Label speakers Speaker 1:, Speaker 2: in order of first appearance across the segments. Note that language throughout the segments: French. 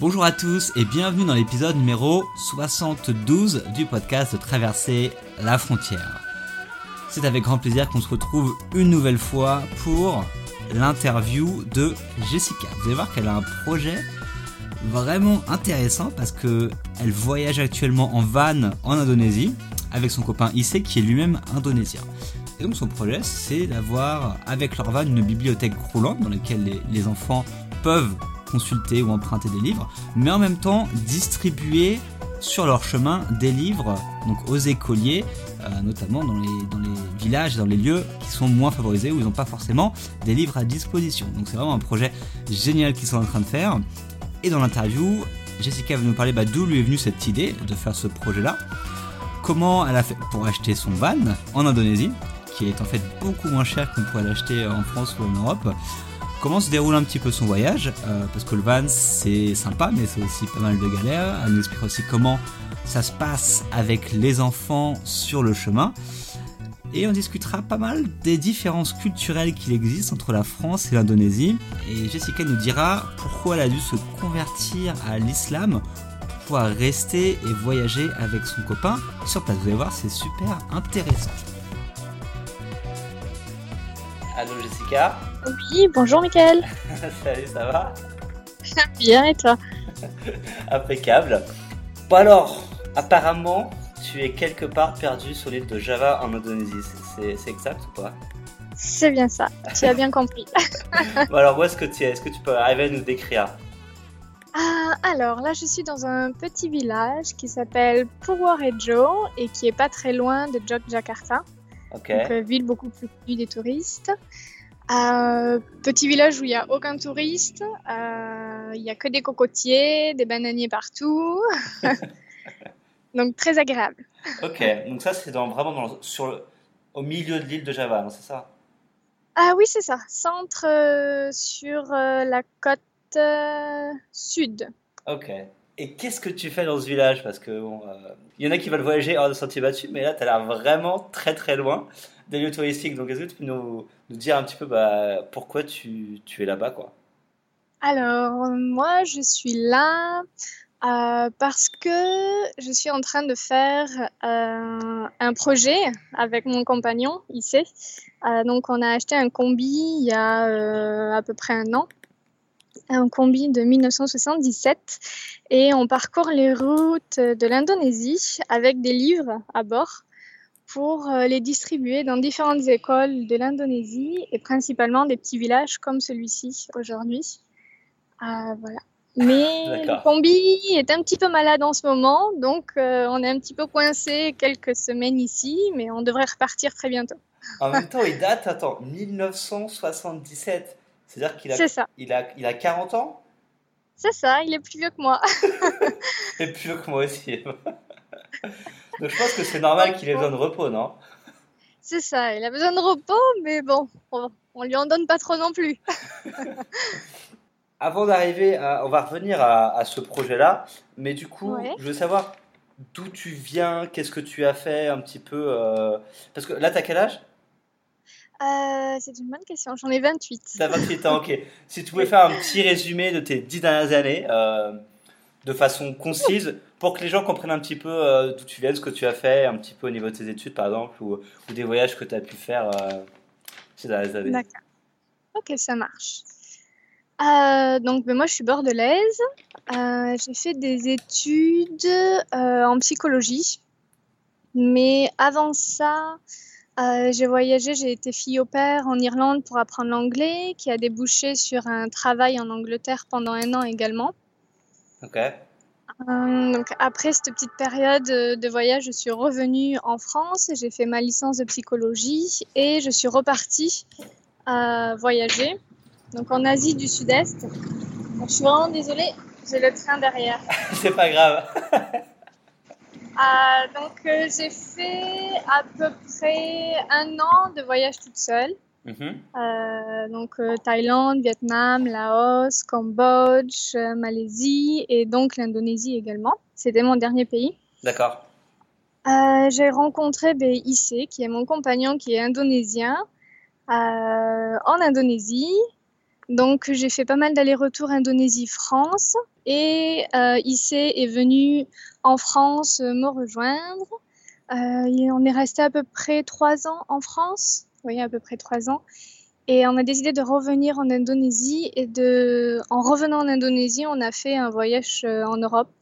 Speaker 1: Bonjour à tous et bienvenue dans l'épisode numéro 72 du podcast Traverser la frontière. C'est avec grand plaisir qu'on se retrouve une nouvelle fois pour l'interview de Jessica. Vous allez voir qu'elle a un projet vraiment intéressant parce que elle voyage actuellement en van en Indonésie avec son copain Issei qui est lui-même indonésien. Et donc son projet c'est d'avoir avec leur van une bibliothèque roulante dans laquelle les enfants peuvent consulter ou emprunter des livres, mais en même temps distribuer sur leur chemin des livres donc aux écoliers, euh, notamment dans les, villages, dans les lieux qui sont moins favorisés, où ils n'ont pas forcément des livres à disposition. Donc c'est vraiment un projet génial qu'ils sont en train de faire. Et dans l'interview, Jessica va nous parler bah, d'où lui est venue cette idée de faire ce projet-là, comment elle a fait pour acheter son van en Indonésie, qui est en fait beaucoup moins cher qu'on pourrait l'acheter en France ou en Europe, comment se déroule un petit peu son voyage, euh, parce que le van c'est sympa, mais c'est aussi pas mal de galères. Elle nous explique aussi comment ça se passe avec les enfants sur le chemin. Et on discutera pas mal des différences culturelles qu'il existe entre la France et l'Indonésie. Et Jessica nous dira pourquoi elle a dû se convertir à l'islam pour pouvoir rester et voyager avec son copain sur place. Vous allez voir, c'est super intéressant. Allô Jessica?
Speaker 2: Oui, bonjour Mickaël.
Speaker 1: Salut, ça va?
Speaker 2: Bien et toi?
Speaker 1: Impeccable. Bon alors, apparemment, tu es quelque part perdu sur l'île de Java en Indonésie. C'est exact ou pas?
Speaker 2: C'est bien ça, tu as bien compris.
Speaker 1: Bon alors, où est-ce que tu es? Est-ce que tu peux arriver à nous décrire?
Speaker 2: Ah, alors là, je suis dans un petit village qui s'appelle Purworejo et qui est pas très loin de Yogyakarta,
Speaker 1: Ok.
Speaker 2: donc euh, ville beaucoup plus connue des touristes. Euh, petit village où il n'y a aucun touriste, euh, il n'y a que des cocotiers, des bananiers partout. donc très agréable.
Speaker 1: Ok, donc ça c'est dans, vraiment dans, sur le- au milieu de l'île de Java, c'est ça?
Speaker 2: Ah oui, c'est ça, centre euh, sur euh, la côte euh, sud.
Speaker 1: Ok. Et qu'est-ce que tu fais dans ce village? Parce que bon, euh, il y en a qui veulent voyager hors de sentiers battus, mais là tu as l'air vraiment très très loin des lieux touristiques. Donc est-ce que tu peux nous, dire un petit peu bah, pourquoi tu, es là-bas quoi?
Speaker 2: Alors, moi, je suis là euh, parce que je suis en train de faire euh, un projet avec mon compagnon, Issei. Euh, donc, on a acheté un combi il y a à peu près un an, un combi de 1977, et on parcourt les routes de l'Indonésie avec des livres à bord pour euh, les distribuer dans différentes écoles de l'Indonésie et principalement des petits villages comme celui-ci aujourd'hui. Ah, voilà. Mais le combi est un petit peu malade en ce moment, donc euh, on est un petit peu coincé quelques semaines ici, mais on devrait repartir très bientôt.
Speaker 1: En même temps, il date, attends, 1977. C'est-à-dire qu'il a, il a, il a 40 ans?
Speaker 2: C'est ça, il est plus vieux que moi.
Speaker 1: Et plus vieux que moi aussi. Donc je pense que c'est normal qu'il ait besoin de repos, non?
Speaker 2: C'est ça, il a besoin de repos, mais bon, on, on lui en donne pas trop non plus.
Speaker 1: Avant d'arriver. On va revenir à, à ce projet-là, mais du coup,
Speaker 2: Ouais.
Speaker 1: je veux savoir d'où tu viens, qu'est-ce que tu as fait un petit peu... euh, Parce que là, t'as quel âge?
Speaker 2: Euh, c'est une bonne question, j'en ai 28.
Speaker 1: T'as 28 ans, ok. Si tu pouvais faire un petit résumé de tes 10 dernières années, euh, de façon concise, pour que les gens comprennent un petit peu euh, d'où tu viens, ce que tu as fait, un petit peu au niveau de tes études, par exemple, ou, ou des voyages que tu as pu faire euh, ces dernières années.
Speaker 2: D'accord. Ok, ça marche. Euh, donc, ben, moi, je suis bordelaise. Euh, j'ai fait des études euh, en psychologie. Mais avant ça, j'ai voyagé, j'ai été fille au père en Irlande pour apprendre l'anglais, qui a débouché sur un travail en Angleterre pendant un an également.
Speaker 1: Ok.
Speaker 2: Euh, donc après cette petite période euh, de voyage, je suis revenue en France, j'ai fait ma licence de psychologie et je suis repartie à voyager, donc en Asie du Sud-Est. Donc, je suis vraiment désolée, j'ai le train derrière.
Speaker 1: C'est pas grave.
Speaker 2: Euh, donc euh, j'ai fait à peu près un an de voyage toute seule.
Speaker 1: Mhm.
Speaker 2: Euh, donc euh, Thaïlande, Vietnam, Laos, Cambodge, euh, Malaisie et donc l'Indonésie également. C'était mon dernier pays.
Speaker 1: D'accord.
Speaker 2: J'ai rencontré ben, Issei, qui est mon compagnon, qui est indonésien, en Indonésie. Donc j'ai fait pas mal d'allers-retours Indonésie-France et euh, est venu en France me rejoindre. On est resté à peu près trois ans en France, oui à peu près trois ans. Et on a décidé de revenir en Indonésie et de, en revenant en Indonésie, on a fait un voyage euh, en Europe.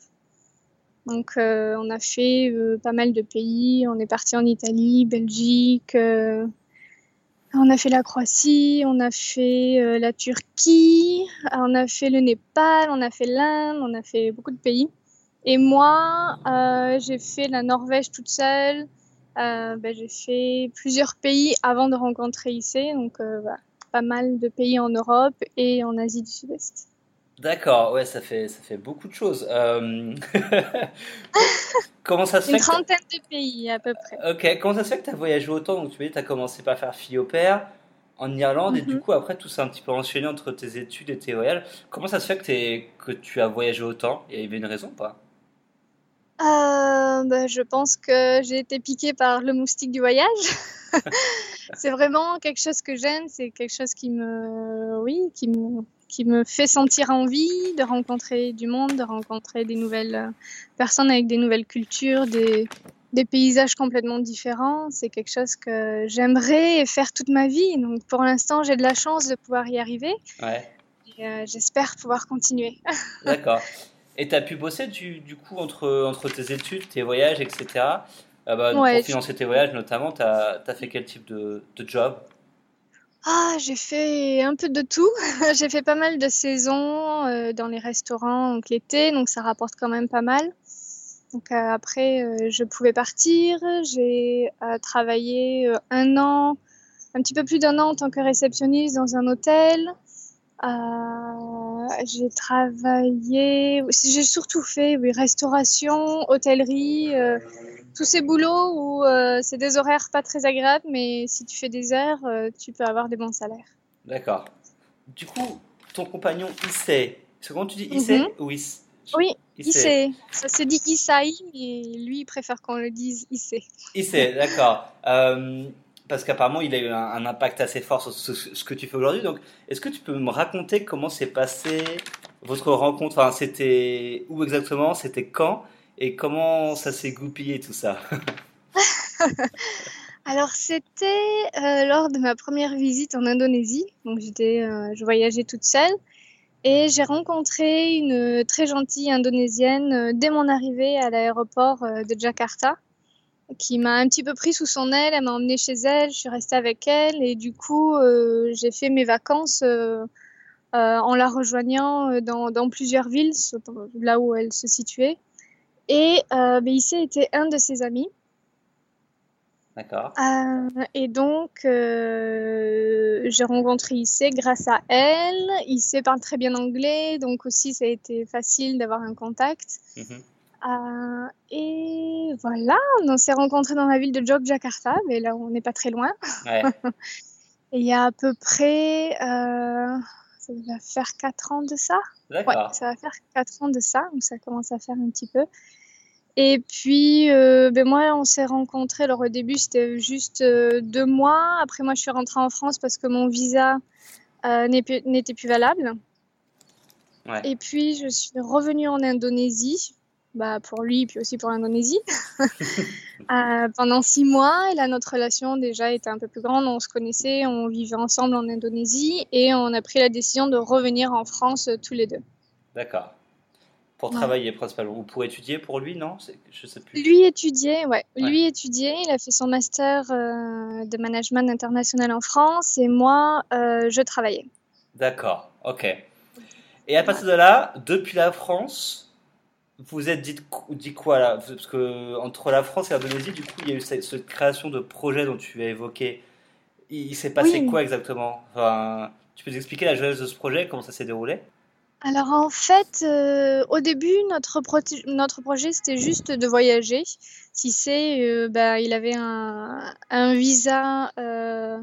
Speaker 2: Donc euh, on a fait euh, pas mal de pays. On est parti en Italie, Belgique, on a fait la Croatie, on a fait la Turquie, on a fait le Népal, on a fait l'Inde, on a fait beaucoup de pays. Et moi, j'ai fait la Norvège toute seule. Euh, ben, j'ai fait plusieurs pays avant de rencontrer IC, donc pas mal de pays en Europe et en Asie du Sud-Est.
Speaker 1: D'accord, ouais, ça fait, ça fait beaucoup de choses. Euh, comment ça se fait
Speaker 2: Une trentaine de pays à peu près.
Speaker 1: Ok, comment ça se fait que tu as voyagé autant? Donc tu m'as dit tu as commencé par faire fille au père en Irlande et du mhm. coup après tout ça un petit peu enchaîné entre tes études et tes voyages. Comment ça se fait que, es, que tu as voyagé autant? Il y avait une raison ou pas?
Speaker 2: Euh, bah, je pense que j'ai été piquée par le moustique du voyage. c'est vraiment quelque chose que j'aime, c'est quelque chose qui me, oui, qui me, qui me fait sentir envie de rencontrer du monde, de rencontrer des nouvelles euh, personnes avec des nouvelles cultures, des, des paysages complètement différents. C'est quelque chose que j'aimerais faire toute ma vie. Donc pour l'instant, j'ai de la chance de pouvoir y arriver. Ouais. Euh, j'espère pouvoir continuer.
Speaker 1: D'accord. Et tu as pu bosser du, du, coup entre, entre tes études, tes voyages, etc. Euh, bah, pour financer tes voyages notamment, tu as, as, fait quel type de, de job?
Speaker 2: Ah, j'ai fait un peu de tout. j'ai fait pas mal de saisons euh, dans les restaurants donc l'été, donc ça rapporte quand même pas mal. Donc euh, après, euh, je pouvais partir. J'ai travaillé un an, un petit peu plus d'un an en tant que réceptionniste dans un hôtel. J'ai travaillé, j'ai surtout fait oui, restauration, hôtellerie tous ces boulots où euh, c'est des horaires pas très agréables, mais si tu fais des heures, euh, tu peux avoir des bons salaires.
Speaker 1: D'accord. Du coup, ton compagnon Issei, c'est comment tu dis Issei
Speaker 2: mhm. ou Is Oui, Issei. Ça se dit Isai, mais lui, il préfère qu'on le dise Issei.
Speaker 1: Issei, d'accord. Euh, parce qu'apparemment, il a eu un, impact assez fort sur ce, que tu fais aujourd'hui. Donc, est-ce que tu peux me raconter comment s'est passé votre rencontre? Enfin, c'était où exactement? C'était quand? Et comment ça s'est goupillé tout ça?
Speaker 2: Alors c'était euh, lors de ma première visite en Indonésie. Donc j'étais, euh, je voyageais toute seule. Et j'ai rencontré une très gentille indonésienne euh, dès mon arrivée à l'aéroport de Jakarta qui m'a un petit peu pris sous son aile. Elle m'a emmenée chez elle, je suis restée avec elle et du coup j'ai fait mes vacances en la rejoignant dans, dans plusieurs villes, là où elle se situait. Et euh, était un de ses amis.
Speaker 1: D'accord.
Speaker 2: Euh, et donc, euh, j'ai rencontré Issei grâce à elle. Issei parle très bien anglais, donc aussi ça a été facile d'avoir un contact. Mhm. Euh, et voilà, on s'est rencontrés dans la ville de Jogjakarta, mais là on n'est pas très loin. Ouais. et il y a à peu près, ça va faire 4 ans de ça.
Speaker 1: D'accord.
Speaker 2: Ouais, ça va faire 4 ans de ça, donc ça commence à faire un petit peu. Et puis, euh, ben moi, on s'est rencontrés. Alors, au début, c'était juste euh, deux mois. Après, moi, je suis rentrée en France parce que mon visa euh, n'était plus valable. Et puis, je suis revenue en Indonésie, bah, pour lui, puis aussi pour l'Indonésie, pendant six mois. Et là, notre relation déjà était un peu plus grande. On se connaissait, on vivait ensemble en Indonésie et on a pris la décision de revenir en France tous les deux.
Speaker 1: D'accord. Pour travailler principalement ou pour étudier pour lui, non? Je sais plus.
Speaker 2: Lui étudiait, ouais. Lui étudiait. Il a fait son master euh, de management international en France et moi, euh, je travaillais.
Speaker 1: D'accord, ok. Et à partir de là, depuis la France, vous êtes dit, dit quoi là? Parce que entre la France et l'Indonésie, du coup, il y a eu cette, création de projet dont tu as évoqué. Il, s'est passé quoi exactement? Enfin, Tu peux nous expliquer la genèse de ce projet, comment ça s'est déroulé?
Speaker 2: Alors en fait, euh, au début, notre, notre projet, c'était juste de voyager. Si c'est, euh, bah, il avait un, un visa euh,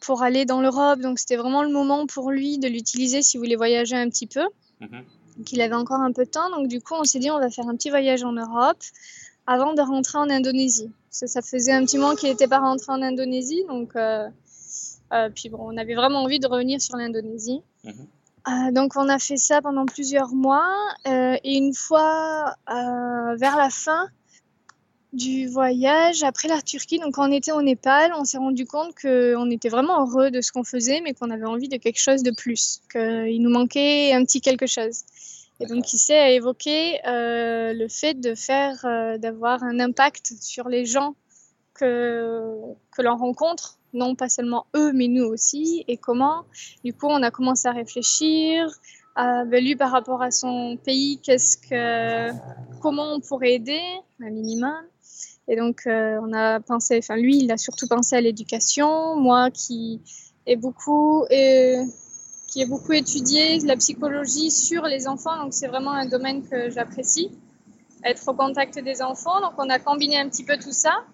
Speaker 2: pour aller dans l'Europe, donc c'était vraiment le moment pour lui de l'utiliser s'il voulait voyager un petit peu. Mmh qu'il avait encore un peu de temps, donc du coup, on s'est dit on va faire un petit voyage en Europe avant de rentrer en Indonésie. Ça, ça faisait un petit moment qu'il n'était pas rentré en Indonésie, donc Euh, puis bon, on avait vraiment envie de revenir sur l'Indonésie. Mhm. donc on a fait ça pendant plusieurs mois et une fois vers la fin, du voyage après la Turquie. Donc, quand on était au Népal, on s'est rendu compte qu'on était vraiment heureux de ce qu'on faisait, mais qu'on avait envie de quelque chose de plus, qu'il nous manquait un petit quelque chose. Et donc, il s'est évoqué euh, le fait de faire, euh, d'avoir un impact sur les gens que, que l'on rencontre, non pas seulement eux, mais nous aussi, et comment. Du coup, on a commencé à réfléchir, à, ben, lui par rapport à son pays, qu'est-ce que, comment on pourrait aider, un minimum. Et donc, euh, on a pensé, enfin, lui, il a surtout pensé à l'éducation. Moi, qui ai beaucoup, et, qui ai beaucoup étudié la psychologie sur les enfants, donc c'est vraiment un domaine que j'apprécie, être au contact des enfants. Donc, on a combiné un petit peu tout ça.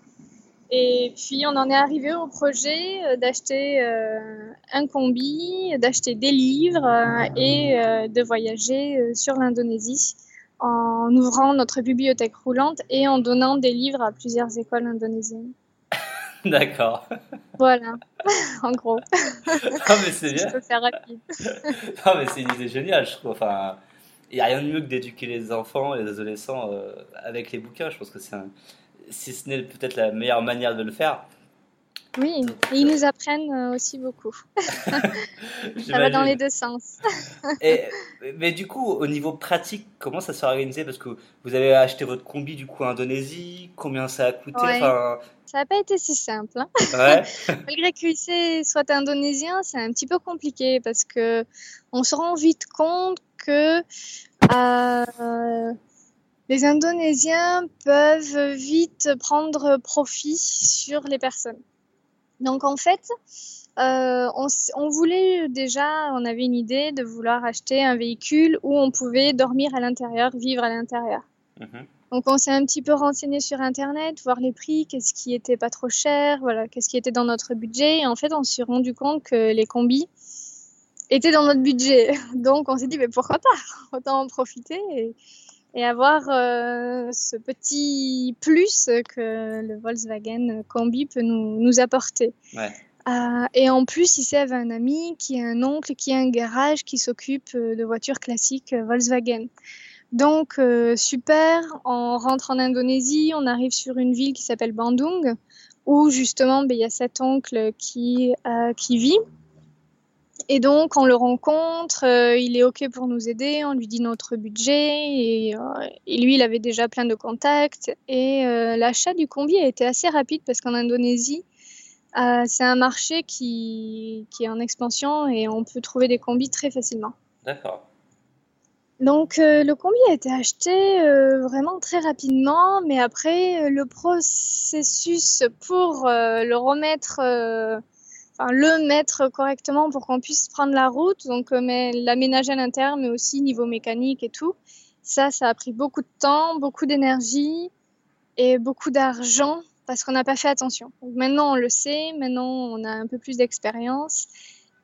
Speaker 2: Et puis, on en est arrivé au projet euh, d'acheter euh, un combi, d'acheter des livres et de voyager sur l'Indonésie en ouvrant notre bibliothèque roulante et en donnant des livres à plusieurs écoles indonésiennes.
Speaker 1: D'accord.
Speaker 2: Voilà, en gros.
Speaker 1: Non, mais c'est bien.
Speaker 2: Je peux faire rapide.
Speaker 1: non, mais c'est une idée géniale, je trouve. Enfin, il n'y a rien de mieux que d'éduquer les enfants et les adolescents euh, avec les bouquins. Je pense que c'est si ce n'est peut-être la meilleure manière de le faire.
Speaker 2: Oui, et ils nous apprennent euh, aussi beaucoup. ça va dans les deux sens.
Speaker 1: et, mais du coup, au niveau pratique, comment ça s'est organisé? Parce que vous avez acheté votre combi du coup en Indonésie, combien ça a coûté?
Speaker 2: Ça n'a pas été si simple. Hein. Ouais. Malgré que soit indonésien, c'est un petit peu compliqué parce que on se rend vite compte que euh, les Indonésiens peuvent vite prendre profit sur les personnes. Donc en fait, euh, on, voulait déjà, on avait une idée de vouloir acheter un véhicule où on pouvait dormir à l'intérieur, vivre à l'intérieur. Mhm. Donc on s'est un petit peu renseigné sur internet, voir les prix, qu'est-ce qui était pas trop cher, voilà, qu'est-ce qui était dans notre budget. Et en fait, on s'est rendu compte que les combis étaient dans notre budget. Donc on s'est dit, mais pourquoi pas? Autant en profiter. Et, et avoir euh, ce petit plus que le Volkswagen Combi peut nous, nous apporter. Ouais. Euh, et en plus, ici, avait un ami qui a un oncle qui a un garage qui s'occupe euh, de voitures classiques Volkswagen. Donc, euh, super, on rentre en Indonésie, on arrive sur une ville qui s'appelle Bandung, où justement, ben, il y a cet oncle qui, qui vit. Et donc, on le rencontre, euh, il est OK pour nous aider, on lui dit notre budget, et, euh, lui, il avait déjà plein de contacts. Et euh, l'achat du combi a été assez rapide parce qu'en Indonésie, c'est un marché qui, qui, est en expansion et on peut trouver des combis très facilement.
Speaker 1: D'accord.
Speaker 2: Donc, le combi a été acheté vraiment très rapidement, mais après, le processus pour le remettre le mettre correctement pour qu'on puisse prendre la route, donc euh, mais l'aménager à l'intérieur, mais aussi niveau mécanique et tout. Ça, ça a pris beaucoup de temps, beaucoup d'énergie et beaucoup d'argent parce qu'on n'a pas fait attention. maintenant, on le sait, maintenant, on a un peu plus d'expérience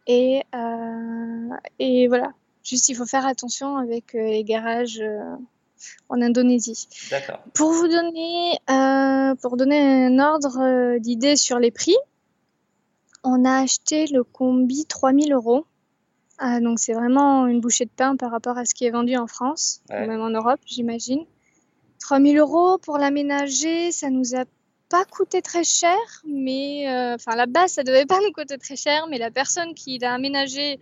Speaker 2: et, euh, et voilà. Juste, il faut faire attention avec euh, les garages en Indonésie. Pour vous donner, pour donner un ordre d'idée sur les prix, on a acheté le combi 3000 euros. Ah, donc c'est vraiment une bouchée de pain par rapport à ce qui est vendu en France, même en Europe, j'imagine. 3000 euros pour l'aménager, ça nous a pas coûté très cher, mais euh, enfin la base ça devait pas nous coûter très cher, mais la personne qui l'a aménagé,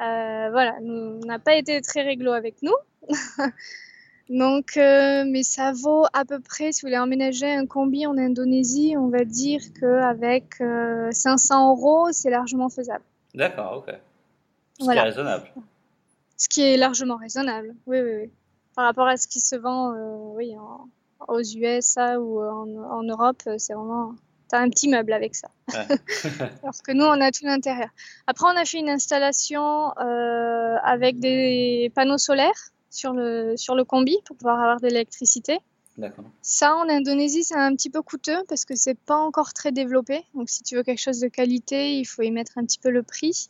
Speaker 2: euh, voilà, n'a pas été très réglo avec nous. Donc, euh, mais ça vaut à peu près, si vous voulez emménager un combi en Indonésie, on va dire qu'avec 500 euh, euros, c'est largement faisable.
Speaker 1: D'accord, ok. Ce qui est raisonnable.
Speaker 2: Ce qui est largement raisonnable, oui, oui, oui. Par rapport à ce qui se vend euh, oui, aux USA ou en, Europe, c'est vraiment. T'as un petit meuble avec ça. Parce que nous, on a tout l'intérieur. Après, on a fait une installation avec des panneaux solaires sur le, sur le combi pour pouvoir avoir de l'électricité. Ça, en Indonésie, c'est un petit peu coûteux parce que c'est pas encore très développé. Donc, si tu veux quelque chose de qualité, il faut y mettre un petit peu le prix.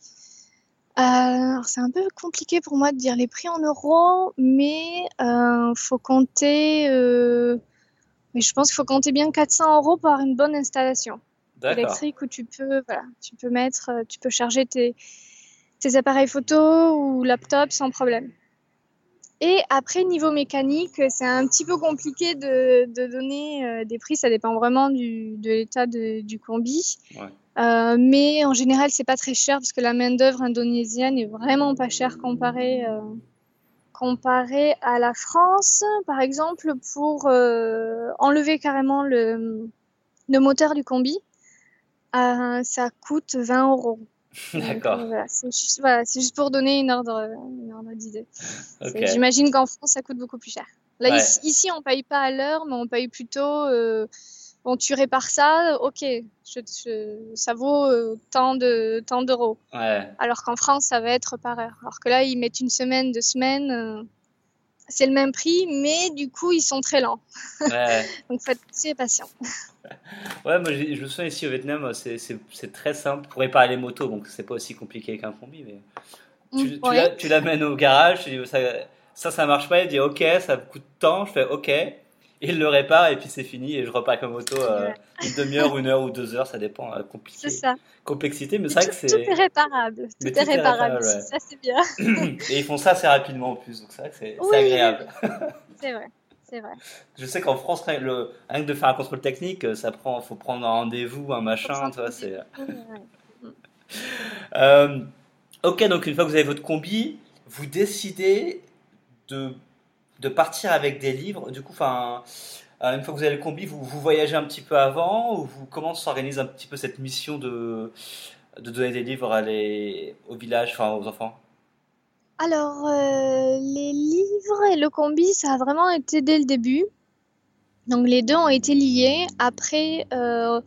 Speaker 2: Euh, c'est un peu compliqué pour moi de dire les prix en euros, mais euh, faut compter. Euh, mais je pense qu'il faut compter bien 400 euros pour avoir une bonne installation. électrique où tu peux, voilà, tu peux mettre, tu peux charger tes, tes appareils photo ou laptop sans problème. Et après, niveau mécanique, c'est un petit peu compliqué de, de donner euh, des prix. Ça dépend vraiment du, de l'état du combi. Euh, mais en général, c'est pas très cher parce que la main-d'œuvre indonésienne est vraiment pas chère comparée, euh, comparée à la France. Par exemple, pour enlever carrément le, le moteur du combi, ça coûte 20 euros.
Speaker 1: D'accord.
Speaker 2: Voilà, c'est juste, pour donner une ordre, d'idée. J'imagine qu'en France, ça coûte beaucoup plus cher. Là, ici, on paye pas à l'heure, mais on paye plutôt. Euh, bon, tu répares ça, ok, ça vaut euh, tant de tant d'euros. Alors qu'en France, ça va être par heure. Alors que là, ils mettent une semaine, deux semaines. Euh, c'est le même prix, mais du coup, ils sont très lents. Donc, faut être patient.
Speaker 1: Ouais, moi je, me souviens ici au Vietnam, c'est très simple pour réparer les motos, donc c'est pas aussi compliqué qu'un combi. Mais tu, mm, tu l'amènes au garage, tu dis, ça, ça, ça marche pas, il dit ok, ça coûte tant, je fais ok, il le répare et puis c'est fini et je repars ma moto euh, une demi-heure, une heure ou deux heures, ça dépend. Euh, compliqué.
Speaker 2: C'est ça.
Speaker 1: Complexité, mais c'est vrai que c'est.
Speaker 2: Tout est réparable. Tout, est, réparable. Ça, c'est bien.
Speaker 1: et ils font ça assez rapidement en plus, donc c'est vrai que c'est agréable.
Speaker 2: c'est vrai. C'est vrai.
Speaker 1: Je sais qu'en France, rien, le, rien que de faire un contrôle technique, ça prend, faut prendre un rendez-vous, un machin, tu vois, c'est. euh, ok, donc une fois que vous avez votre combi, vous décidez de de partir avec des livres. Du coup, enfin, euh, une fois que vous avez le combi, vous, vous voyagez un petit peu avant ou vous comment s'organise un petit peu cette mission de, de donner des livres à au village, aux enfants?
Speaker 2: Alors, euh, les livres et le combi, ça a vraiment été dès le début. Donc les deux ont été liés. Après, euh,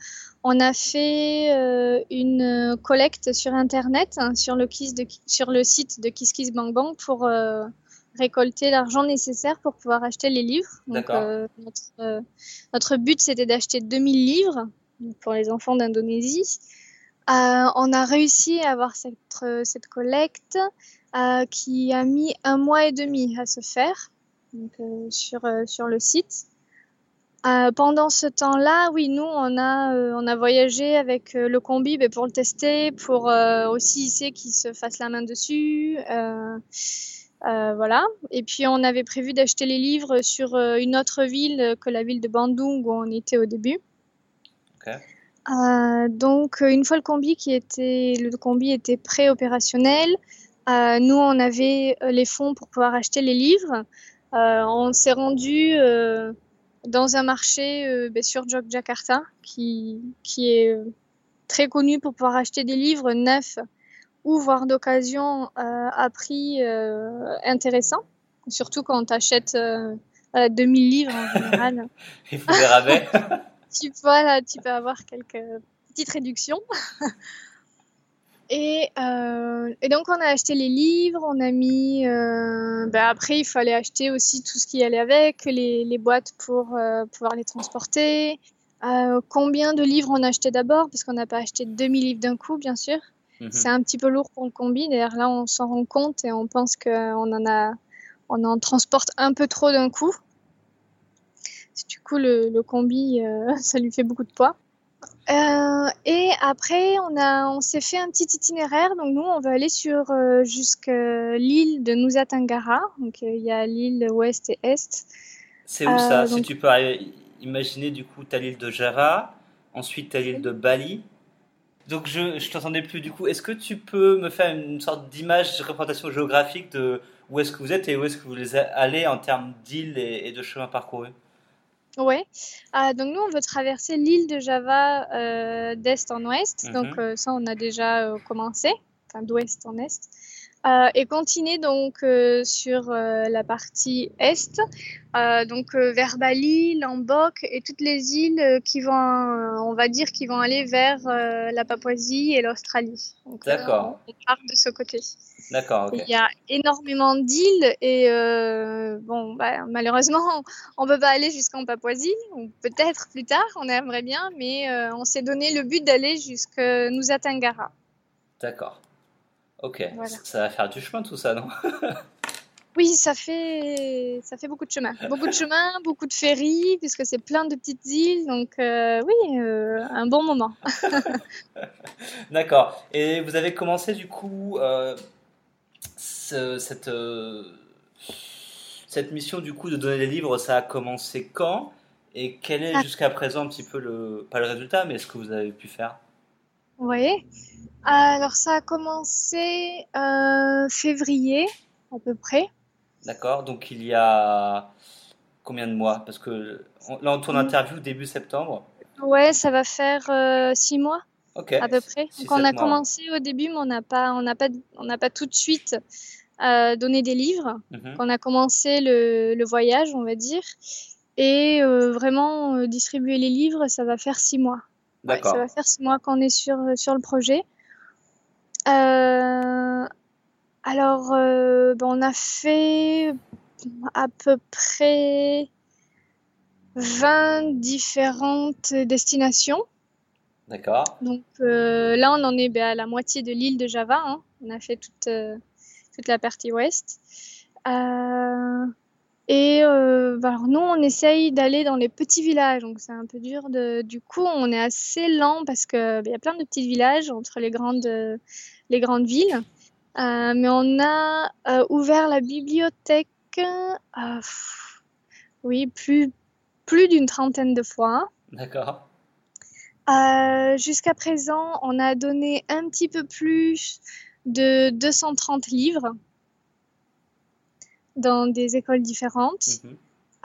Speaker 2: on a fait une collecte sur Internet, hein, sur, le kiss de, sur le site de Kiss Kiss Bang Bang pour récolter l'argent nécessaire pour pouvoir acheter les livres. Donc, euh, euh, notre, but, c'était d'acheter 2000 livres pour les enfants d'Indonésie. Euh, on a réussi à avoir cette, cette collecte qui a mis un mois et demi à se faire donc, sur, sur le site. pendant ce temps-là, oui, nous, on a, on a voyagé avec le combi ben, pour le tester, pour aussi essayer qu'il se fasse la main dessus. Euh, voilà. Et puis on avait prévu d'acheter les livres sur euh, une autre ville que la ville de Bandung où on était au début. Euh, donc une fois le combi qui était le combi était pré-opérationnel, nous on avait les fonds pour pouvoir acheter les livres. on s'est rendu dans un marché ben, sur Jakarta qui, qui est très connu pour pouvoir acheter des livres neufs ou voir d'occasion euh, à prix euh, intéressant, surtout quand tu achètes 2000 livres en général.
Speaker 1: Il faut des rabais.
Speaker 2: tu, voilà, tu peux avoir quelques petites réductions. Et, euh, et, donc on a acheté les livres, on a mis. ben après, il fallait acheter aussi tout ce qui allait avec, les, les boîtes pour pouvoir les transporter. combien de livres on a acheté d'abord? Parce qu'on n'a pas acheté 2000 livres d'un coup, bien sûr. Mhm. C'est un petit peu lourd pour le combi. D'ailleurs, là, on s'en rend compte et on pense qu'on en a, on en transporte un peu trop d'un coup. Du coup, le, combi, euh, ça lui fait beaucoup de poids. Euh, et après, on, a, on s'est fait un petit itinéraire. Donc, nous, on va aller sur euh, jusqu'à l'île de Nusa Tenggara. Donc, il y a l'île ouest et est.
Speaker 1: C'est où ça? Si tu peux imaginer, du coup, tu as l'île de Java, ensuite tu as l'île de Bali, donc je ne t'entendais plus du coup. Est-ce que tu peux me faire une sorte d'image, de représentation géographique de où est-ce que vous êtes et où est-ce que vous voulez aller en termes d'îles et, de chemins parcourus?
Speaker 2: Oui. Ah, donc nous, on veut traverser l'île de Java euh, d'est en ouest. Mhm. Donc euh, ça, on a déjà euh, commencé, enfin d'ouest en est. Euh, et continuer donc euh, sur euh, la partie est, donc vers Bali, Lombok et toutes les îles qui vont, on va dire, qui vont aller vers la Papouasie et l'Australie.
Speaker 1: D'accord.
Speaker 2: on part de ce côté.
Speaker 1: D'accord.
Speaker 2: Il y a énormément d'îles et bon, bah, malheureusement, on peut pas aller jusqu'en Papouasie. Peut-être plus tard, on aimerait bien, mais on s'est donné le but d'aller jusqu'à Nusa Tenggara.
Speaker 1: D'accord. Ok, ça va faire du chemin tout ça, non?
Speaker 2: Oui, ça fait, ça fait beaucoup de chemin. Beaucoup de chemin, beaucoup de ferries, puisque c'est plein de petites îles. Donc, euh, oui, euh, un bon moment.
Speaker 1: D'accord. Et vous avez commencé, du coup, euh, cette, cette mission, du coup, de donner des livres, ça a commencé quand? Et quel est ah. jusqu'à présent un petit peu le, pas le résultat, mais ce que vous avez pu faire?
Speaker 2: Oui. Alors, ça a commencé février, à peu près.
Speaker 1: D'accord, donc il y a combien de mois? Parce que là, on tourne interview début septembre.
Speaker 2: Ouais, ça va faire euh, six mois. À peu près. Donc on a commencé au début, mais on n'a pas, on n'a pas, on n'a pas tout de suite euh, donné des livres. Mhm. On a commencé le, voyage, on va dire, et euh, vraiment distribuer les livres, ça va faire six mois. D'accord. ça va faire six mois qu'on est sur sur le projet. Alors, euh, ben, on a fait à peu près 20 différentes destinations.
Speaker 1: D'accord.
Speaker 2: Donc euh, là, on en est ben, à la moitié de l'île de Java. Hein. On a fait toute, euh, toute la partie ouest. Et ben, nous, on essaye d'aller dans les petits villages. Donc c'est un peu dur. De... Du coup, on est assez lent parce qu'il y a plein de petits villages entre les grandes, les grandes villes. Euh, mais on a euh, ouvert la bibliothèque, euh, oui, plus, plus d'une trentaine de fois.
Speaker 1: D'accord.
Speaker 2: Jusqu'à présent, on a donné un petit peu plus de 230 livres dans des écoles différentes. Mhm.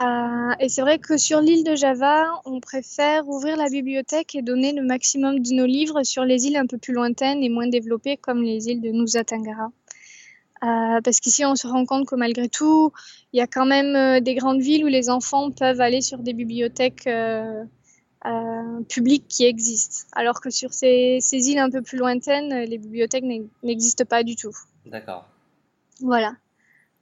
Speaker 2: Euh, et c'est vrai que sur l'île de Java, on préfère ouvrir la bibliothèque et donner le maximum de nos livres sur les îles un peu plus lointaines et moins développées comme les îles de Nusa Tenggara. Euh, parce qu'ici, on se rend compte que malgré tout, il y a quand même euh, des grandes villes où les enfants peuvent aller sur des bibliothèques publiques qui existent. Alors que sur ces, ces, îles un peu plus lointaines, les bibliothèques n'existent pas du tout.
Speaker 1: D'accord.
Speaker 2: Voilà.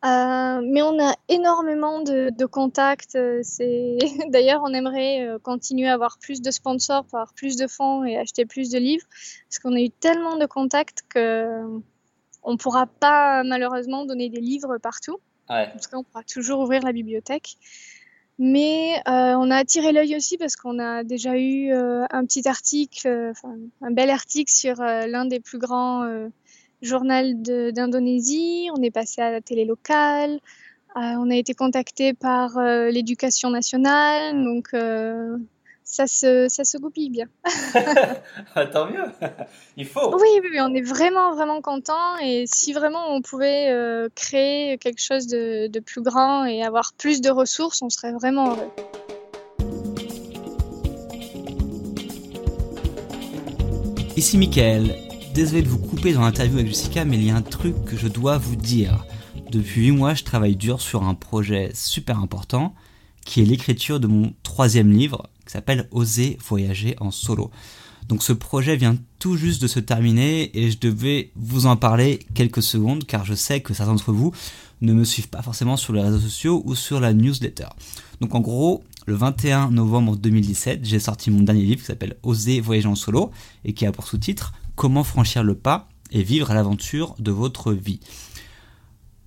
Speaker 2: Euh, mais on a énormément de, contacts. Euh, c'est d'ailleurs, on aimerait euh, continuer à avoir plus de sponsors pour avoir plus de fonds et acheter plus de livres, parce qu'on a eu tellement de contacts que on pourra pas malheureusement donner des livres partout.
Speaker 1: Ouais.
Speaker 2: Parce qu'on pourra toujours ouvrir la bibliothèque. Mais on a attiré l'œil aussi parce qu'on a déjà eu un petit article, un bel article sur l'un des plus grands journal d'Indonésie, on est passé à la télé locale, euh, on a été contacté par euh, l'éducation nationale, donc euh, ça, se, ça se goupille bien.
Speaker 1: Ah, tant mieux, il faut.
Speaker 2: Oui, oui, on est vraiment, vraiment content et si vraiment on pouvait créer quelque chose de, de plus grand et avoir plus de ressources, on serait vraiment heureux.
Speaker 1: Ici Mickaël, Désolé de vous couper dans l'interview avec Jessica, mais il y a un truc que je dois vous dire. Depuis 8 mois, je travaille dur sur un projet super important, qui est l'écriture de mon troisième livre, qui s'appelle Oser voyager en solo. Donc ce projet vient tout juste de se terminer et je devais vous en parler quelques secondes car je sais que certains d'entre vous ne me suivent pas forcément sur les réseaux sociaux ou sur la newsletter. Donc en gros, le 21 novembre 2017, j'ai sorti mon dernier livre qui s'appelle Oser voyager en solo et qui a pour sous-titre Comment franchir le pas et vivre l'aventure de votre vie.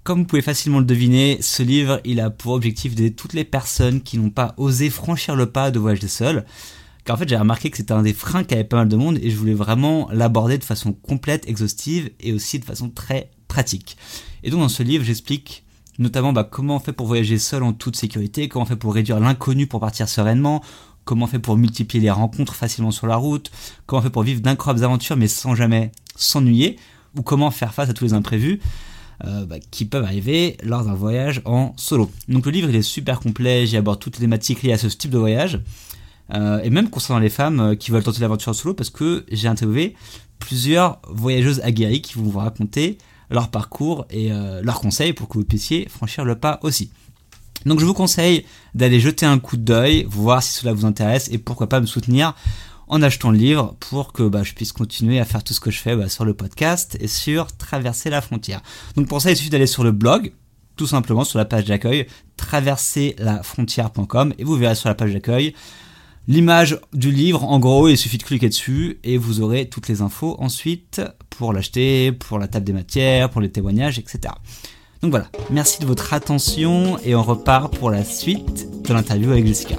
Speaker 1: Comme vous pouvez facilement le deviner, ce livre, il a pour objectif d'aider toutes les personnes qui n'ont pas osé franchir le pas de voyager seul. Car en fait, j'ai remarqué que c'était un des freins qu'avait pas mal de monde et je voulais vraiment l'aborder de façon complète, exhaustive et aussi de façon très pratique. Et donc dans ce livre, j'explique notamment bah, comment on fait pour voyager seul en toute sécurité, comment on fait pour réduire l'inconnu pour partir sereinement, comment on fait pour multiplier les rencontres facilement sur la route, comment on fait pour vivre d'incroyables aventures mais sans jamais s'ennuyer, ou comment faire face à tous les imprévus euh, bah, qui peuvent arriver lors d'un voyage en solo? Donc le livre il est super complet, j'y aborde toutes les thématiques liées à ce type de voyage, euh, et même concernant les femmes euh, qui veulent tenter l'aventure en solo parce que j'ai interviewé plusieurs voyageuses aguerries qui vont vous raconter leur parcours et leurs conseils pour que vous puissiez franchir le pas aussi. Donc je vous conseille d'aller jeter un coup d'œil, voir si cela vous intéresse et pourquoi pas me soutenir en achetant le livre pour que bah, je puisse continuer à faire tout ce que je fais bah, sur le podcast et sur traverser la frontière. Donc pour ça, il suffit d'aller sur le blog, tout simplement sur la page d'accueil, traverserlafrontière.com et vous verrez sur la page d'accueil l'image du livre. En gros, il suffit de cliquer dessus et vous aurez toutes les infos ensuite pour l'acheter, pour la table des matières, pour les témoignages, etc. Donc voilà, merci de votre attention et on repart pour la suite de l'interview avec Jessica.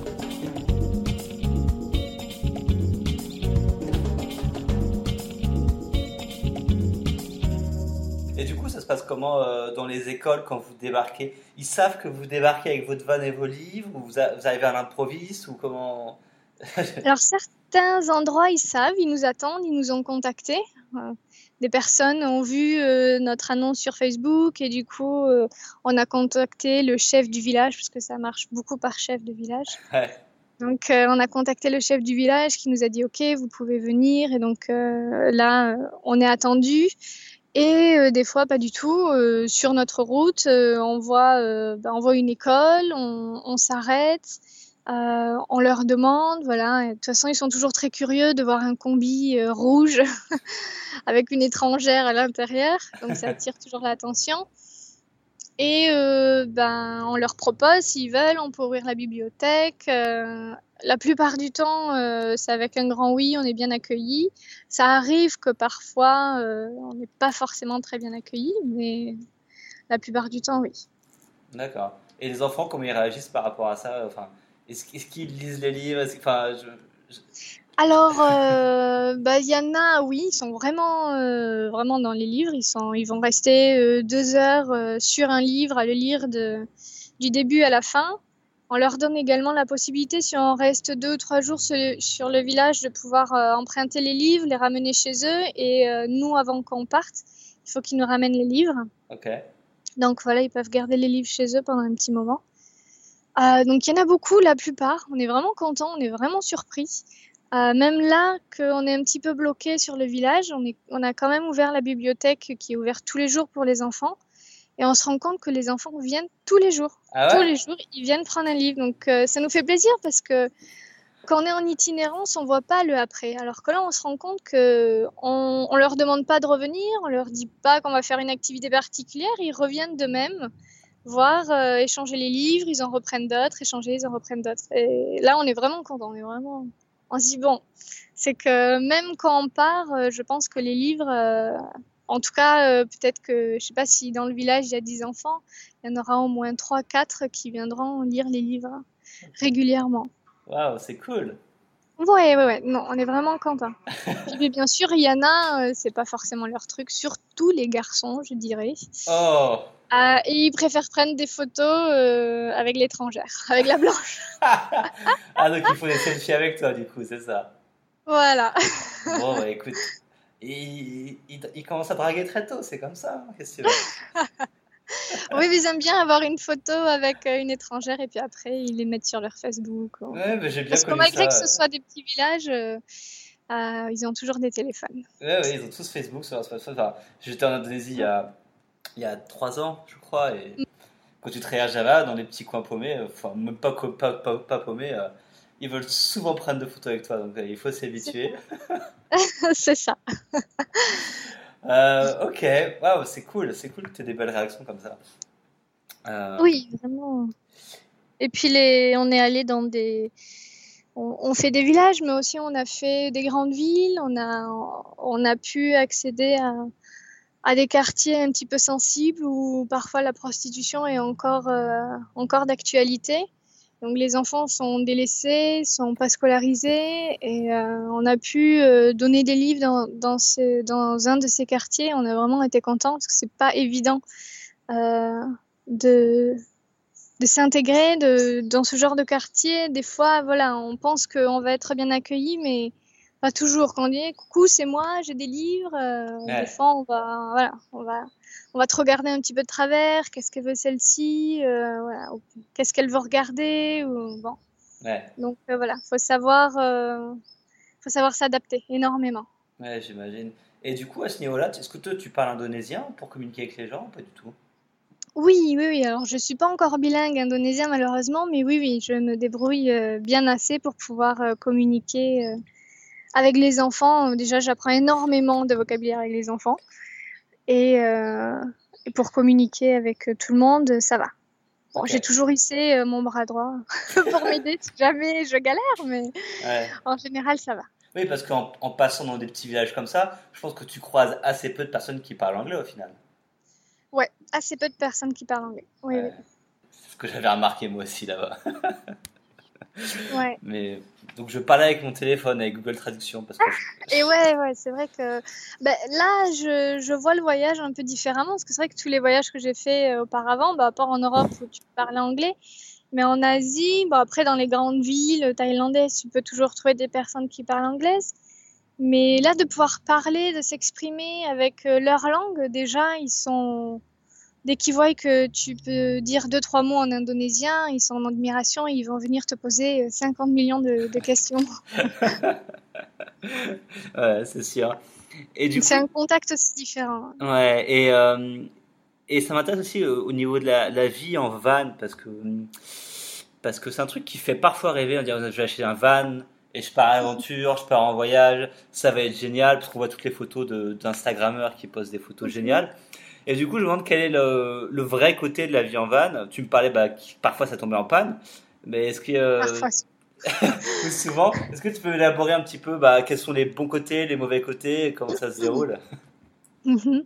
Speaker 1: Et du coup, ça se passe comment euh, dans les écoles quand vous débarquez? Ils savent que vous débarquez avec votre van et vos livres ou vous, arrivez à l'improviste ou comment?
Speaker 2: Alors certains endroits, ils savent, ils nous attendent, ils nous ont contactés. Euh, des personnes ont vu euh, notre annonce sur Facebook et du coup, euh, on a contacté le chef du village, parce que ça marche beaucoup par chef de village. Donc, on a contacté le chef du village qui nous a dit OK, vous pouvez venir. Et donc là, on est attendu. Et des fois, pas du tout. sur notre route, on, voit, bah, on voit une école, on, on s'arrête. Euh, on leur demande, voilà. de toute façon, ils sont toujours très curieux de voir un combi euh, rouge avec une étrangère à l'intérieur, donc ça attire toujours l'attention. Et euh, ben, on leur propose, s'ils veulent, on peut ouvrir la bibliothèque. la plupart du temps, c'est avec un grand oui, on est bien accueillis. Ça arrive que parfois, on n'est pas forcément très bien accueillis, mais la plupart du temps, oui.
Speaker 1: D'accord. Et les enfants, comment ils réagissent par rapport à ça? Enfin, est-ce qu'ils lisent les livres? Enfin,
Speaker 2: Alors, euh, bah, il y en a, oui, ils sont vraiment, euh, vraiment dans les livres. Ils, sont, ils vont rester euh, deux heures sur un livre à le lire de, du début à la fin. On leur donne également la possibilité, si on reste deux ou trois jours sur le, village, de pouvoir emprunter les livres, les ramener chez eux. Et nous, avant qu'on parte, il faut qu'ils nous ramènent les livres. Donc voilà, ils peuvent garder les livres chez eux pendant un petit moment. Euh, donc il y en a beaucoup, la plupart. On est vraiment content, on est vraiment surpris. Euh, même là qu'on est un petit peu bloqué sur le village, on, est, on a quand même ouvert la bibliothèque qui est ouverte tous les jours pour les enfants. Et on se rend compte que les enfants viennent tous les jours.
Speaker 1: Ah
Speaker 2: tous les jours, ils viennent prendre un livre. Donc euh, ça nous fait plaisir parce que quand on est en itinérance, on voit pas le après. Alors que là, on se rend compte que on, on leur demande pas de revenir, on leur dit pas qu'on va faire une activité particulière, ils reviennent de même voir, euh, échanger les livres, ils en reprennent d'autres, échanger, ils en reprennent d'autres. Et là, on est vraiment content, on est vraiment. On se dit, bon, c'est que même quand on part, euh, je pense que les livres, euh, en tout cas, peut-être que, je sais pas si dans le village il y a 10 enfants, il y en aura au moins 3-4 qui viendront lire les livres régulièrement.
Speaker 1: Waouh, c'est cool!
Speaker 2: Ouais, ouais, ouais, non, on est vraiment content. Mais bien sûr, il y en a, c'est pas forcément leur truc, surtout les garçons, je dirais.
Speaker 1: Oh!
Speaker 2: Euh, et ils préfèrent prendre des photos euh, avec l'étrangère, avec la blanche.
Speaker 1: ah, donc il faut des selfies avec toi, du coup, c'est ça
Speaker 2: Voilà.
Speaker 1: bon, bah écoute, ils, ils, commencent à draguer très tôt, c'est comme ça. Hein, qu'est-ce que tu veux?
Speaker 2: Oui, ils aiment bien avoir une photo avec euh, une étrangère et puis après ils les mettent sur leur Facebook.
Speaker 1: Ouais, mais j'ai bien
Speaker 2: Parce
Speaker 1: que
Speaker 2: malgré que ce soit des petits villages, ils ont toujours des téléphones.
Speaker 1: Ouais, ouais, ils ont tous Facebook sur leur smartphone. J'étais en Indonésie il y a il y a trois ans, je crois. Et quand tu travailles à Java, dans les petits coins paumés, enfin, même pas, pas, pas, paumés, euh, ils veulent souvent prendre de photos avec toi. Donc euh, il faut s'habituer.
Speaker 2: C'est ça.
Speaker 1: Euh, ok, waouh, c'est cool. C'est cool que tu aies des belles réactions comme ça.
Speaker 2: Oui, vraiment. Et puis les, on est allé dans des. On, on, fait des villages, mais aussi on a fait des grandes villes. On a, on a pu accéder à à des quartiers un petit peu sensibles où parfois la prostitution est encore, euh, encore d'actualité. Donc les enfants sont délaissés, sont pas scolarisés et euh, on a pu euh, donner des livres dans, dans, un de ces quartiers. On a vraiment été contents parce que c'est pas évident de, de s'intégrer dans ce genre de quartier. Des fois, voilà, on pense qu'on va être bien accueilli, mais pas toujours. Quand on dit coucou, c'est moi, j'ai des livres, euh, des fois on va, voilà, on va, on va te regarder un petit peu de travers. Qu'est-ce qu'elle veut celle-ci euh, voilà, Qu'est-ce qu'elle veut regarder ou, bon. Donc euh, voilà, faut savoir, faut savoir s'adapter énormément.
Speaker 1: Ouais, j'imagine. Et du coup, à ce niveau-là, est-ce que toi, tu parles indonésien pour communiquer avec les gens Pas du tout?
Speaker 2: Oui, oui, oui. Alors, je suis pas encore bilingue indonésien malheureusement, mais oui, oui, je me débrouille bien assez pour pouvoir communiquer avec les enfants, euh, déjà, j'apprends énormément de vocabulaire avec les enfants. Et, euh, pour communiquer avec euh, tout le monde, ça va. Bon, j'ai toujours hissé mon bras droit pour m'aider si jamais je galère, mais en général, ça va.
Speaker 1: Oui, parce qu'en passant dans des petits villages comme ça, je pense que tu croises assez peu de personnes qui parlent anglais au final.
Speaker 2: Ouais, assez peu de personnes qui parlent anglais. Oui, oui.
Speaker 1: C'est ce que j'avais remarqué moi aussi là-bas.
Speaker 2: Ouais.
Speaker 1: Mais donc je parlais avec mon téléphone avec Google Traduction parce que
Speaker 2: Et ouais, ouais, c'est vrai que ben, là, je, je vois le voyage un peu différemment parce que c'est vrai que tous les voyages que j'ai fait euh, auparavant, bah, à part en Europe où tu parlais anglais, mais en Asie, bon, après dans les grandes villes thaïlandaises, tu peux toujours trouver des personnes qui parlent anglaise. Mais là, de pouvoir parler, de s'exprimer avec euh, leur langue, déjà, ils sont. Dès qu'ils voient que tu peux dire deux, trois mots en indonésien, ils sont en admiration et ils vont venir te poser euh, 50 millions de, de questions.
Speaker 1: ouais, c'est sûr. Et du coup,
Speaker 2: C'est un contact aussi différent.
Speaker 1: ouais, et, euh, et ça m'intéresse aussi euh, au niveau de la, la vie en van parce que parce que c'est un truc qui fait parfois rêver. On dirait je vais acheter un van et je pars à l'aventure, je pars en voyage, ça va être génial parce qu'on voit toutes les photos de d'instagrammeurs qui postent des photos géniales. Et du coup, je me demande quel est le, le vrai côté de la vie en van. Tu me parlais bah, que parfois ça tombait en panne, mais est-ce que euh,
Speaker 2: Parfois,
Speaker 1: ou souvent, est-ce que tu peux élaborer un petit peu bah, quels sont les bons côtés, les mauvais côtés, et comment ça se déroule?
Speaker 2: Mhm.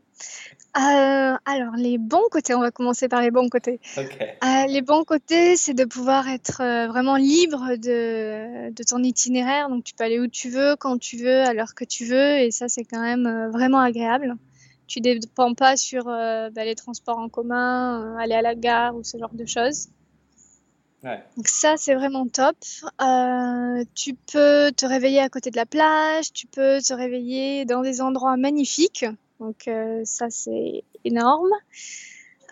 Speaker 2: Euh, alors, les bons côtés, on va commencer par les bons côtés. Euh, les bons côtés, c'est de pouvoir être euh, vraiment libre de, de ton itinéraire. Donc, tu peux aller où tu veux, quand tu veux, à l'heure que tu veux. Et ça, c'est quand même vraiment agréable. Tu dépends pas sur euh, bah, les transports en commun, euh, aller à la gare ou ce genre de choses.
Speaker 1: Ouais.
Speaker 2: Donc ça, c'est vraiment top. Euh, tu peux te réveiller à côté de la plage, tu peux te réveiller dans des endroits magnifiques. Donc euh, ça, c'est énorme.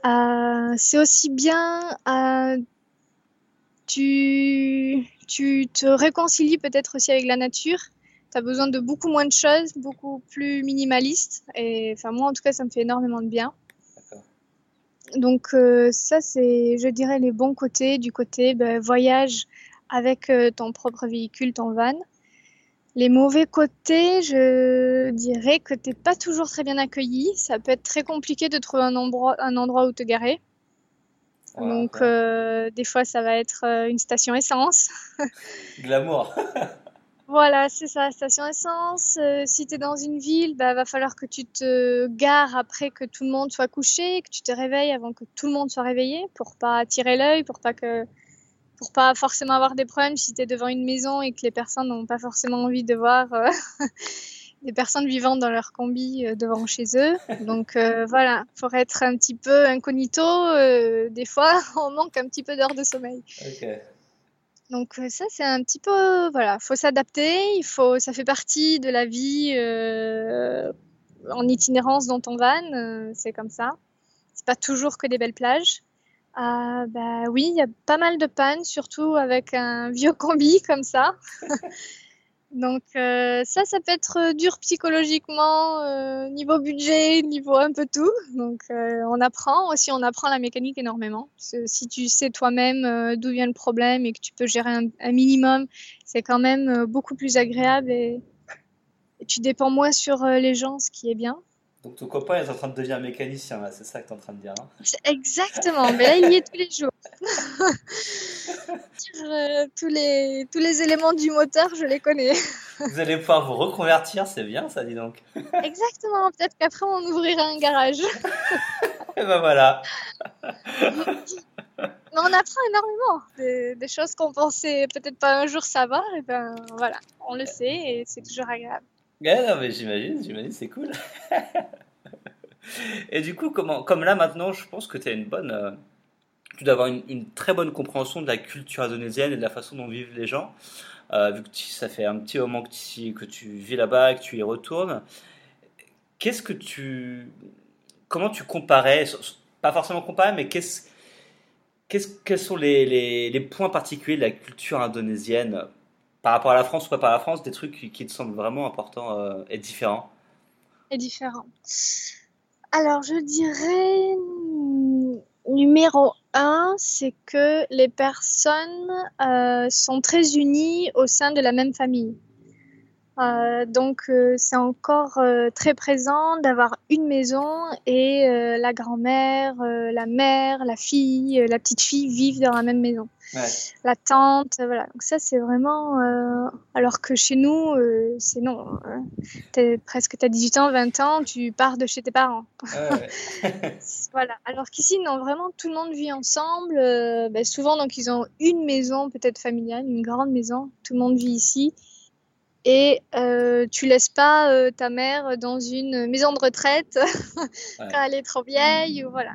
Speaker 2: Euh, c'est aussi bien, tu, tu te réconcilies peut-être aussi avec la nature. Tu as besoin de beaucoup moins de choses, beaucoup plus minimaliste. Et enfin, moi, en tout cas, ça me fait énormément de bien. Donc euh, ça, c'est, je dirais, les bons côtés du côté ben, voyage avec euh, ton propre véhicule, ton van. Les mauvais côtés, je dirais que t'es pas toujours très bien accueilli. Ça peut être très compliqué de trouver un endroit, un endroit où te garer.
Speaker 1: Ouais,
Speaker 2: Donc
Speaker 1: ouais.
Speaker 2: euh, des fois, ça va être une station essence.
Speaker 1: Glamour.
Speaker 2: Voilà, c'est ça, station essence. Euh, si tu es dans une ville, bah, va falloir que tu te gares après que tout le monde soit couché, que tu te réveilles avant que tout le monde soit réveillé pour pas attirer l'œil, pour pas que pour pas forcément avoir des problèmes si tu es devant une maison et que les personnes n'ont pas forcément envie de voir euh, des personnes vivant dans leur combi euh, devant chez eux. Donc euh, voilà, faut être un petit peu incognito. euh, des fois, on manque un petit peu d'heures de sommeil.
Speaker 1: Ok.
Speaker 2: Donc euh, ça, c'est un petit peu, voilà, faut s'adapter, il faut, ça fait partie de la vie euh, en itinérance dans ton van, euh, c'est comme ça. C'est pas toujours que des belles plages. Ah, bah oui, il y a pas mal de pannes, surtout avec un vieux combi comme ça. Donc euh, ça, ça peut être dur psychologiquement, euh, niveau budget, niveau un peu tout. Donc euh, on apprend aussi, on apprend la mécanique énormément. Si tu sais toi-même euh, d'où vient le problème et que tu peux gérer un, minimum, c'est quand même euh, beaucoup plus agréable et, et tu dépends moins sur euh, les gens, ce qui est bien.
Speaker 1: Donc ton copain est en train de devenir mécanicien, là, c'est ça que tu es en train de dire. hein
Speaker 2: Exactement, mais là il y est tous les jours. Euh, tous les tous les éléments du moteur, je les connais.
Speaker 1: Vous allez pouvoir vous reconvertir, c'est bien ça, dis donc.
Speaker 2: Exactement, peut-être qu'après on ouvrira un garage.
Speaker 1: Et ben voilà.
Speaker 2: Mais on apprend énormément des, des choses qu'on pensait peut-être pas un jour savoir, et ben voilà, on le sait et c'est toujours agréable.
Speaker 1: Non, mais j'imagine, j'imagine, c'est cool. Et du coup, comment, comme là maintenant, je pense que tu as une bonne, euh, tu dois avoir une, très bonne compréhension de la culture indonésienne et de la façon dont vivent les gens, euh, vu que ça fait un petit moment que tu, vis là-bas, que tu y retournes. Qu'est-ce que tu, comment tu comparais, pas forcément comparer, mais qu'est-ce, quels sont les points particuliers de la culture indonésienne? Par rapport à la France ou pas par la France, des trucs qui, te semblent vraiment importants euh, et différents?
Speaker 2: Et différent. Alors je dirais numéro un, c'est que les personnes euh, sont très unies au sein de la même famille. Euh, donc euh, c'est encore euh, très présent d'avoir une maison et la grand-mère, la mère, la fille, la petite fille vivent dans la même maison.
Speaker 1: Ouais.
Speaker 2: La tante, voilà. Donc ça c'est vraiment... alors que chez nous, c'est non. hein. T'es presque t'as 18 ans, 20 ans, tu pars de chez tes parents.
Speaker 1: Ouais, ouais.
Speaker 2: Voilà. Alors qu'ici, non, vraiment, tout le monde vit ensemble. Ben, souvent, donc, ils ont une maison, peut-être familiale, une grande maison. Tout le monde vit ici. Et euh, tu laisses pas euh, ta mère dans une maison de retraite quand elle est trop vieille. Ou voilà.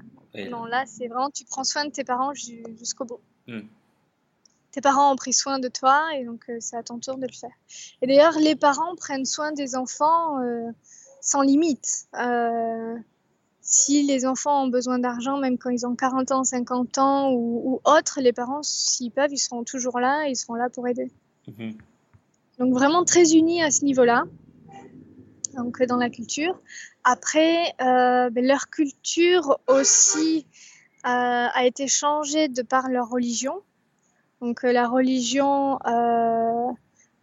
Speaker 2: Non, là, c'est vraiment, tu prends soin de tes parents ju- jusqu'au bout.
Speaker 1: Hmm.
Speaker 2: Tes parents ont pris soin de toi et donc euh, c'est à ton tour de le faire. Et d'ailleurs, les parents prennent soin des enfants euh, sans limite. Si les enfants ont besoin d'argent, même quand ils ont 40 ans, 50 ans ou, ou autres, les parents, s'ils peuvent, ils seront toujours là et ils seront là pour aider.
Speaker 1: Mhm.
Speaker 2: Donc vraiment très unis à ce niveau-là, donc dans la culture. Après, euh, ben, leur culture aussi euh, a été changée de par leur religion. Donc euh, la religion euh,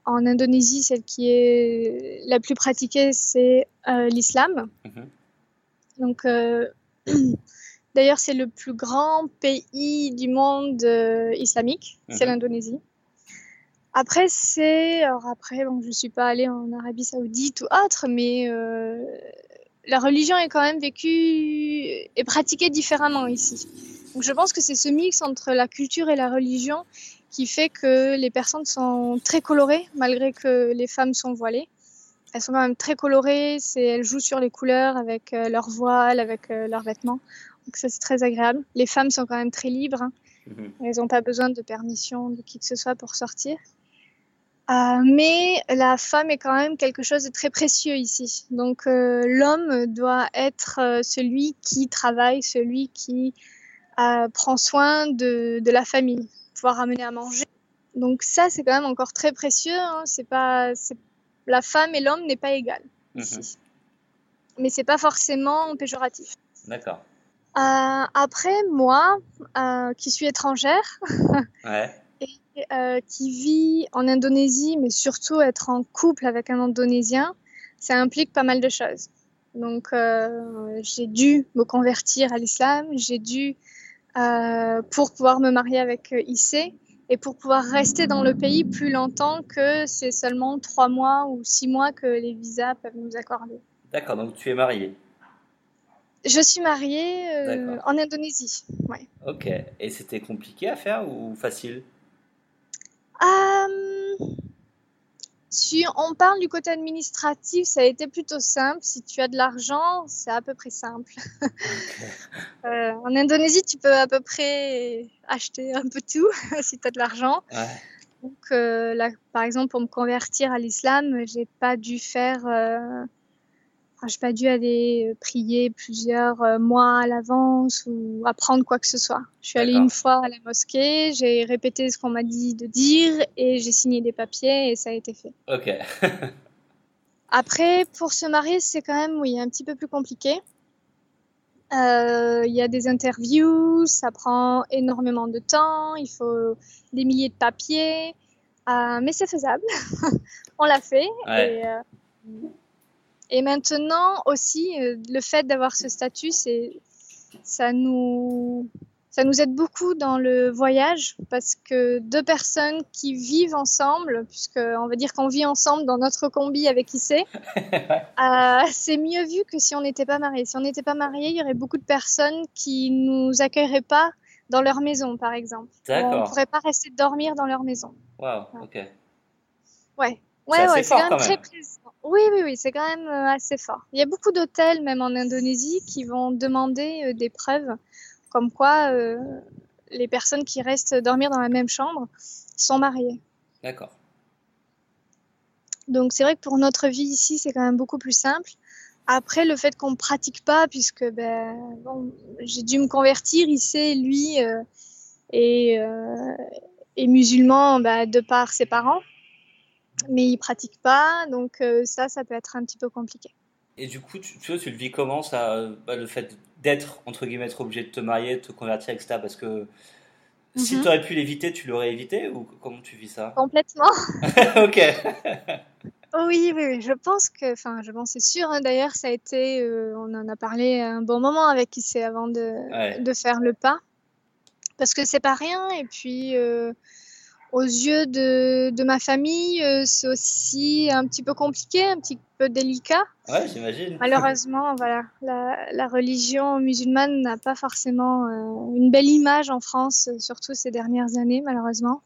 Speaker 2: en Indonésie, celle qui est la plus pratiquée, c'est l'islam.
Speaker 1: Mhm.
Speaker 2: Donc d'ailleurs, c'est le plus grand pays du monde euh, islamique, c'est
Speaker 1: Mhm.
Speaker 2: l'Indonésie. Après, c'est. Alors, après, bon, je ne suis pas allée en Arabie Saoudite ou autre, mais euh, la religion est quand même vécue et pratiquée différemment ici. Donc, je pense que c'est ce mix entre la culture et la religion qui fait que les personnes sont très colorées, malgré que les femmes sont voilées. Elles sont quand même très colorées, elles jouent sur les couleurs avec euh, leur voile, avec euh, leurs vêtements. Donc, ça, c'est très agréable. Les femmes sont quand même très libres. hein.
Speaker 1: Mhm.
Speaker 2: Elles n'ont pas besoin de permission de qui que ce soit pour sortir. Euh, mais la femme est quand même quelque chose de très précieux ici. Donc euh, l'homme doit être euh, celui qui travaille, celui qui prend soin de, de la famille, pouvoir ramener à manger. Donc ça, c'est quand même encore très précieux. Hein. C'est pas, la femme et l'homme n'est pas égal
Speaker 1: Mhm.
Speaker 2: ici. Mais c'est pas forcément péjoratif.
Speaker 1: D'accord.
Speaker 2: Après, moi, qui suis étrangère,
Speaker 1: Ouais.
Speaker 2: Euh, qui vit en Indonésie, mais surtout être en couple avec un Indonésien, ça implique pas mal de choses. Donc, euh, j'ai dû me convertir à l'islam, j'ai dû, euh, pour pouvoir me marier avec Issé, et pour pouvoir rester dans le pays plus longtemps que c'est seulement trois mois ou six mois que les visas peuvent nous accorder.
Speaker 1: D'accord, donc tu es marié.
Speaker 2: Je suis mariée euh, en Indonésie. Ouais.
Speaker 1: Ok. Et c'était compliqué à faire ou facile?
Speaker 2: Euh, si on parle du côté administratif, ça a été plutôt simple. Si tu as de l'argent, c'est à peu près simple. Euh, en Indonésie, tu peux à peu près acheter un peu tout si tu as de l'argent.
Speaker 1: Ouais.
Speaker 2: Donc, euh, là, par exemple, pour me convertir à l'islam, j'ai pas dû faire, enfin, j'ai pas dû aller prier plusieurs euh, mois à l'avance ou apprendre quoi que ce soit. Je suis allée une fois à la mosquée, j'ai répété ce qu'on m'a dit de dire et j'ai signé des papiers et ça a été fait.
Speaker 1: Ok.
Speaker 2: Après, pour se marier, c'est quand même, oui, un petit peu plus compliqué. Euh, Il y a des interviews, ça prend énormément de temps, il faut des milliers de papiers, euh, mais c'est faisable. On l'a fait.
Speaker 1: Ouais.
Speaker 2: Et, euh, et maintenant aussi, euh, le fait d'avoir ce statut, c'est, ça nous, ça nous aide beaucoup dans le voyage parce que deux personnes qui vivent ensemble, puisque on va dire qu'on vit ensemble dans notre combi avec Issé, euh, c'est mieux vu que si on n'était pas mariés. Si on n'était pas mariés, il y aurait beaucoup de personnes qui nous accueilleraient pas dans leur maison, par exemple. On
Speaker 1: D'accord.
Speaker 2: pourrait pas rester dormir dans leur maison.
Speaker 1: Waouh, ok.
Speaker 2: Ouais. Ouais, c'est
Speaker 1: fort
Speaker 2: quand même
Speaker 1: quand
Speaker 2: très présent. Oui, oui, oui, c'est quand même euh, assez fort. Il y a beaucoup d'hôtels, même en Indonésie, qui vont demander euh, des preuves comme quoi euh, les personnes qui restent dormir dans la même chambre sont mariées.
Speaker 1: D'accord.
Speaker 2: Donc c'est vrai que pour notre vie ici, c'est quand même beaucoup plus simple. Après, le fait qu'on ne pratique pas, puisque ben, bon, j'ai dû me convertir, ici, lui, euh, est, euh, est musulman bah, de par ses parents, mais il pratique pas, donc euh, ça, ça peut être un petit peu compliqué.
Speaker 1: Et du coup, tu, tu vois, tu le vis comment ça, bah, le fait d'être, entre guillemets, être obligé de te marier, de te convertir, etc. Parce que si
Speaker 2: Mhm.
Speaker 1: tu aurais pu l'éviter, tu l'aurais évité ou comment tu vis ça?
Speaker 2: Complètement.
Speaker 1: Ok.
Speaker 2: Oui, oui, oui, je pense que, enfin, je pense, c'est sûr. hein, D'ailleurs, ça a été, euh, on en a parlé un bon moment avec c'est avant de,
Speaker 1: Ouais.
Speaker 2: de faire le pas, parce que c'est pas rien. Et puis, euh, aux yeux de, de ma famille, euh, c'est aussi un petit peu compliqué, un petit peu délicat.
Speaker 1: Ouais, j'imagine.
Speaker 2: Malheureusement, voilà, la, la religion musulmane n'a pas forcément euh, une belle image en France, surtout ces dernières années, malheureusement.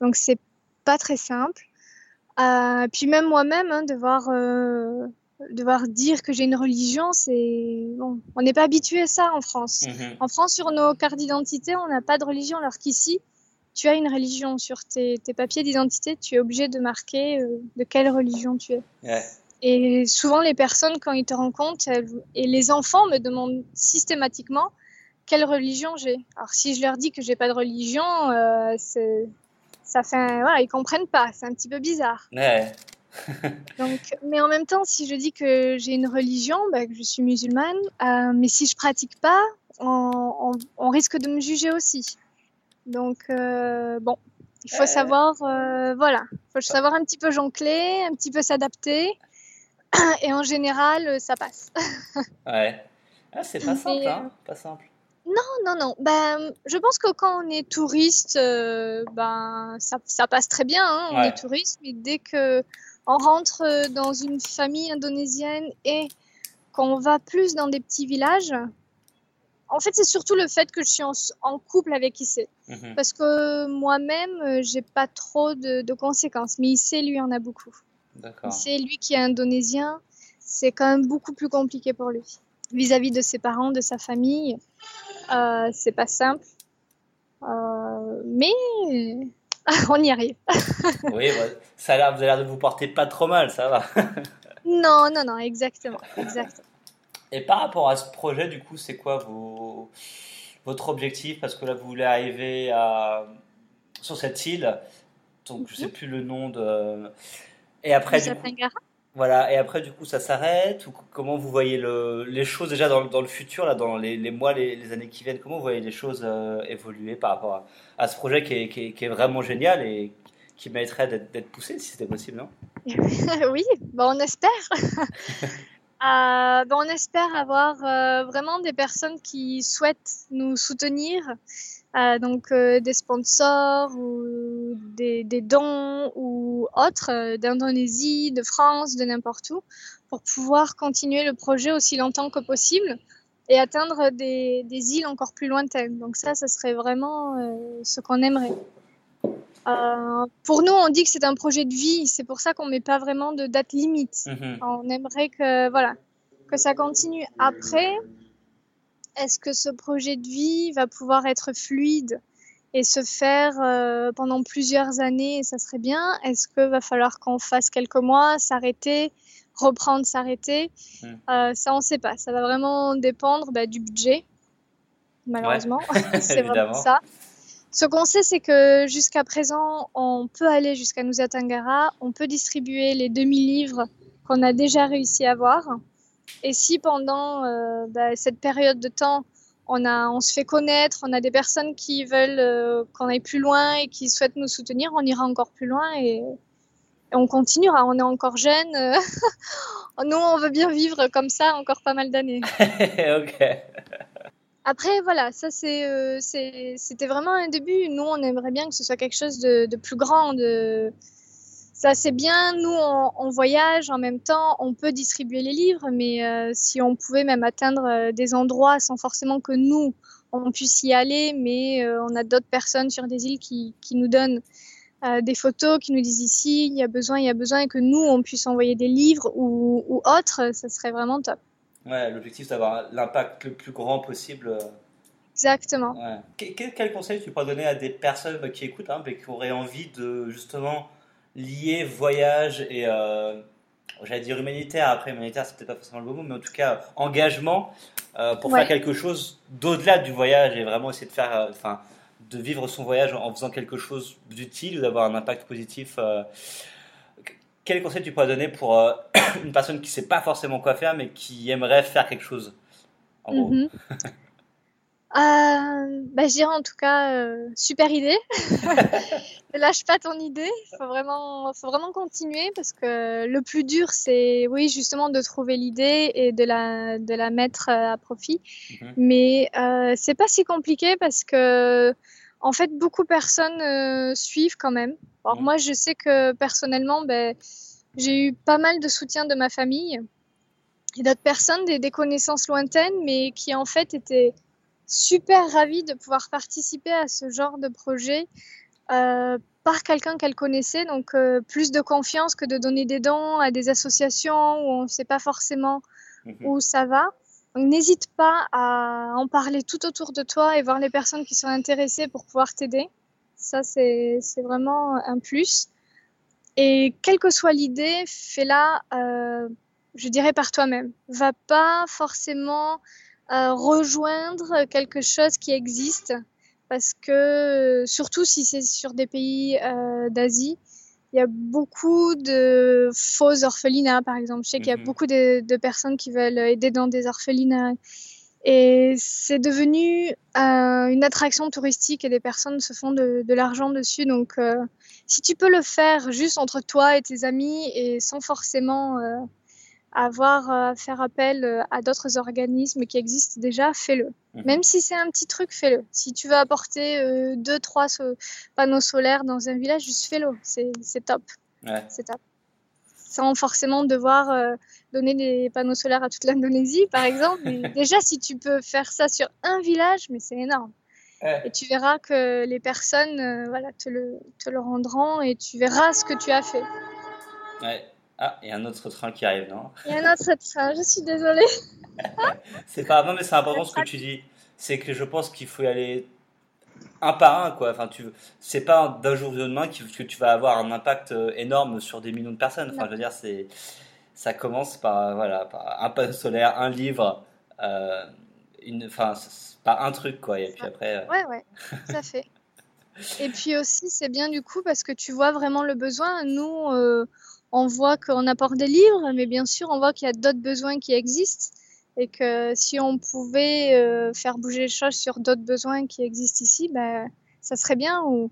Speaker 2: Donc, c'est pas très simple. Euh, puis même moi-même, hein, devoir, euh, devoir dire que j'ai une religion, c'est bon, on n'est pas habitué à ça en France.
Speaker 1: Mhm.
Speaker 2: En France, sur nos cartes d'identité, on n'a pas de religion, alors qu'ici, tu as une religion sur tes, tes papiers d'identité, tu es obligé de marquer euh, de quelle religion tu es.
Speaker 1: Ouais.
Speaker 2: Et souvent, les personnes, quand ils te rencontrent, elles- et les enfants me demandent systématiquement quelle religion j'ai. Alors, si je leur dis que j'ai pas de religion, euh, ça fait, un- voilà, ils comprennent pas. C'est un petit peu bizarre.
Speaker 1: Ouais.
Speaker 2: Donc, mais en même temps, si je dis que j'ai une religion, bah, que je suis musulmane, euh, mais si je pratique pas, on, on- on risque de me juger aussi. Donc, euh, bon, il faut
Speaker 1: Ouais.
Speaker 2: savoir, euh, voilà, il faut savoir un petit peu jongler, un petit peu s'adapter, et en général, euh, ça passe.
Speaker 1: Ouais. Ah, c'est pas simple, hein. Pas simple.
Speaker 2: Non, non, non. Ben, je pense que quand on est touriste, euh, ben, ça, ça passe très bien. hein, On
Speaker 1: Ouais.
Speaker 2: est touriste, mais dès que on rentre euh, dans une famille indonésienne et qu'on va plus dans des petits villages, en fait, c'est surtout le fait que je suis en, en couple avec Issei.
Speaker 1: Mhm.
Speaker 2: Parce que moi-même, euh, j'ai pas trop de, de conséquences, mais Issei, lui, en a beaucoup. C'est lui qui est indonésien, c'est quand même beaucoup plus compliqué pour lui. Vis-à-vis de ses parents, de sa famille, euh, c'est pas simple. Euh, mais on y arrive.
Speaker 1: Oui, bah, ça a l'air, vous avez l'air de vous porter pas trop mal, ça va.
Speaker 2: Non, non, non, exactement. exactement.
Speaker 1: Et par rapport à ce projet, du coup, c'est quoi vos... votre objectif? Parce que là, vous voulez arriver à... sur cette île, donc je sais plus le nom de... Et après, du coup, voilà, et après, du coup, ça s'arrête? Ou comment vous voyez le... les choses déjà dans, le- dans le futur, là, dans les, les mois, les, les années qui viennent? Comment vous voyez les choses euh, évoluer par rapport à, à ce projet qui est, qui est, qui est vraiment génial et qui mériterait d'être poussé, si c'était possible, non?
Speaker 2: oui, bon, on espère. Euh, bon, on espère avoir euh, vraiment des personnes qui souhaitent nous soutenir, euh, donc des sponsors ou des, dons ou autres d'Indonésie, de France, de n'importe où, pour pouvoir continuer le projet aussi longtemps que possible et atteindre des, des îles encore plus lointaines. Donc ça, ça serait vraiment ce qu'on aimerait. Euh, pour nous, on dit que c'est un projet de vie, c'est pour ça qu'on met pas vraiment de date limite.
Speaker 1: Mhm.
Speaker 2: On aimerait que voilà que ça continue. Après, est-ce que ce projet de vie va pouvoir être fluide et se faire euh, pendant plusieurs années ça serait bien Est-ce que va falloir qu'on fasse quelques mois, s'arrêter, reprendre, s'arrêter?
Speaker 1: Mm.
Speaker 2: Euh, Ça, on ne sait pas. Ça va vraiment dépendre bah, du budget, malheureusement. c'est vraiment ça. Ce qu'on sait, c'est que jusqu'à présent, on peut aller jusqu'à Nusa Tenggara, on peut distribuer les 2000 livres qu'on a déjà réussi à avoir. Et si pendant euh, bah, cette période de temps, on, se fait connaître, on a des personnes qui veulent euh, qu'on aille plus loin et qui souhaitent nous soutenir, on ira encore plus loin et, et on continuera. On est encore jeunes. euh, Nous, on veut bien vivre comme ça encore pas mal d'années.
Speaker 1: Ok.
Speaker 2: Après, voilà, ça euh, c'était vraiment un début. Nous, on aimerait bien que ce soit quelque chose de, plus grand. Ça c'est bien, nous on, voyage en même temps, on peut distribuer les livres, mais euh, si on pouvait même atteindre euh, des endroits sans forcément que nous, on puisse y aller, mais on a d'autres personnes sur des îles qui, nous donnent des photos, qui nous disent ici, il y a besoin, il y a besoin, et que nous, on puisse envoyer des livres ou, ou autres, ça serait vraiment top.
Speaker 1: Ouais, l'objectif c'est d'avoir l'impact le plus grand possible. euh,
Speaker 2: Exactement.
Speaker 1: Ouais. Quel, quel conseil tu pourrais donner à des personnes qui écoutent, hein, mais qui auraient envie de justement lier voyage et, euh, j'allais dire humanitaire, après humanitaire c'est peut-être pas forcément le bon mot, mais en tout cas engagement euh, pour
Speaker 2: Ouais.
Speaker 1: faire quelque chose d'au-delà du voyage et vraiment essayer de faire, euh, enfin, de vivre son voyage en faisant quelque chose d'utile ou d'avoir un impact positif. Euh. Quel conseil tu pourrais donner pour euh, une personne qui sait pas forcément quoi faire, mais qui aimerait faire quelque chose en gros?
Speaker 2: Mhm. bah, je dirais en tout cas, super idée. ne lâche pas ton idée. Il faut vraiment, faut vraiment continuer parce que le plus dur, c'est oui, justement de trouver l'idée et de la, de la mettre à profit. Mhm. Mais euh, c'est pas si compliqué parce que en fait, beaucoup de personnes suivent quand même. Alors, moi, je sais que personnellement, ben, j'ai eu pas mal de soutien de ma famille et d'autres personnes, des, des, connaissances lointaines, mais qui en fait étaient super ravies de pouvoir participer à ce genre de projet euh, par quelqu'un qu'elle connaissait. Donc euh, plus de confiance que de donner des dons à des associations où on ne sait pas forcément mhm. où ça va. Donc n'hésite pas à en parler tout autour de toi et voir les personnes qui sont intéressées pour pouvoir t'aider. Ça, c'est vraiment un plus. Et quelle que soit l'idée, fais-la, euh, je dirais, par toi-même. Va pas forcément euh, rejoindre quelque chose qui existe, parce que, surtout si c'est sur des pays euh, d'Asie, il y a beaucoup de faux orphelinats, par exemple. Je sais qu'il y a mhm. beaucoup de, de, personnes qui veulent aider dans des orphelinats. Et c'est devenu euh, une attraction touristique et des personnes se font de, de l'argent dessus. Donc, euh, si tu peux le faire juste entre toi et tes amis et sans forcément euh, avoir à faire appel à d'autres organismes qui existent déjà, fais-le. Mhm. Même si c'est un petit truc, fais-le. Si tu veux apporter deux, trois panneaux solaires dans un village, juste fais-le. C'est top. Ouais. C'est top sans forcément devoir euh, donner des panneaux solaires à toute l'Indonésie, par exemple. Mais déjà, si tu peux faire ça sur un village, mais c'est énorme. Et tu verras que les personnes euh, voilà, te, le, te le rendront et tu verras ce que tu as fait.
Speaker 1: Ouais. Ah, il y a un autre train qui arrive, non?
Speaker 2: Il y a un autre train, je suis désolée.
Speaker 1: c'est pas non mais c'est important ce que tu dis. C'est que je pense qu'il faut y aller un par un quoi. Enfin tu c'est pas d'un jour au lendemain que tu vas avoir un impact euh, énorme sur des millions de personnes. Enfin je veux dire c'est ça commence par voilà par un panneau solaire un livre euh, une enfin pas un truc quoi. Et puis après
Speaker 2: euh, ouais ouais ça fait. Et puis aussi c'est bien du coup parce que tu vois vraiment le besoin. Nous on voit qu'on apporte des livres mais bien sûr on voit qu'il y a d'autres besoins qui existent et que si on pouvait euh, faire bouger les choses sur d'autres besoins qui existent ici, ben, ça serait bien. Ou,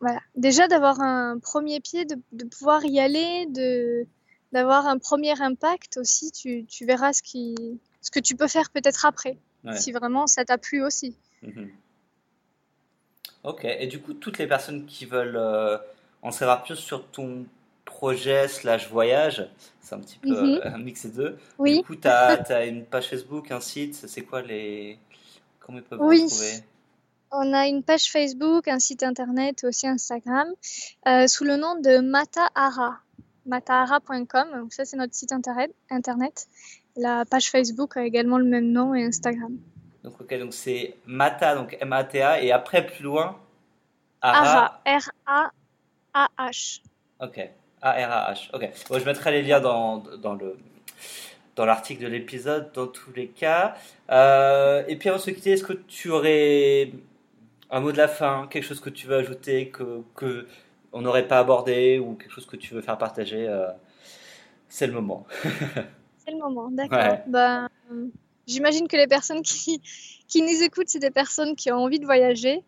Speaker 2: voilà. Déjà d'avoir un premier pied, de, de, pouvoir y aller, de d'avoir un premier impact aussi, tu, tu, verras ce, qui, ce que tu peux faire peut-être après, si vraiment ça t'a plu aussi. Mhm.
Speaker 1: Ok, et du coup, toutes les personnes qui veulent euh, en savoir plus sur ton projet slash voyage, c'est un petit peu mhm. un mix des deux. Oui. Du coup, tu as, une page Facebook, un site, c'est quoi les... Comment ils peuvent oui. retrouver
Speaker 2: on a une page Facebook, un site internet, aussi Instagram, euh, sous le nom de Matahara, matahara.com. Donc ça, c'est notre site internet. La page Facebook a également le même nom et Instagram.
Speaker 1: Donc ok, donc c'est Mata, donc M-A-T-A, et après plus loin,
Speaker 2: Ara. R-A-A-H.
Speaker 1: Ok. A-R-A-H. Ok. je mettrai les liens dans, dans le dans l'article de l'épisode, dans tous les cas. Euh, et puis avant de se quitter, est-ce que tu aurais un mot de la fin, quelque chose que tu veux ajouter, que, que on n'aurait pas abordé, ou quelque chose que tu veux faire partager euh, C'est le moment.
Speaker 2: c'est le moment, d'accord. Ben, j'imagine que les personnes qui, qui nous écoutent, c'est des personnes qui ont envie de voyager.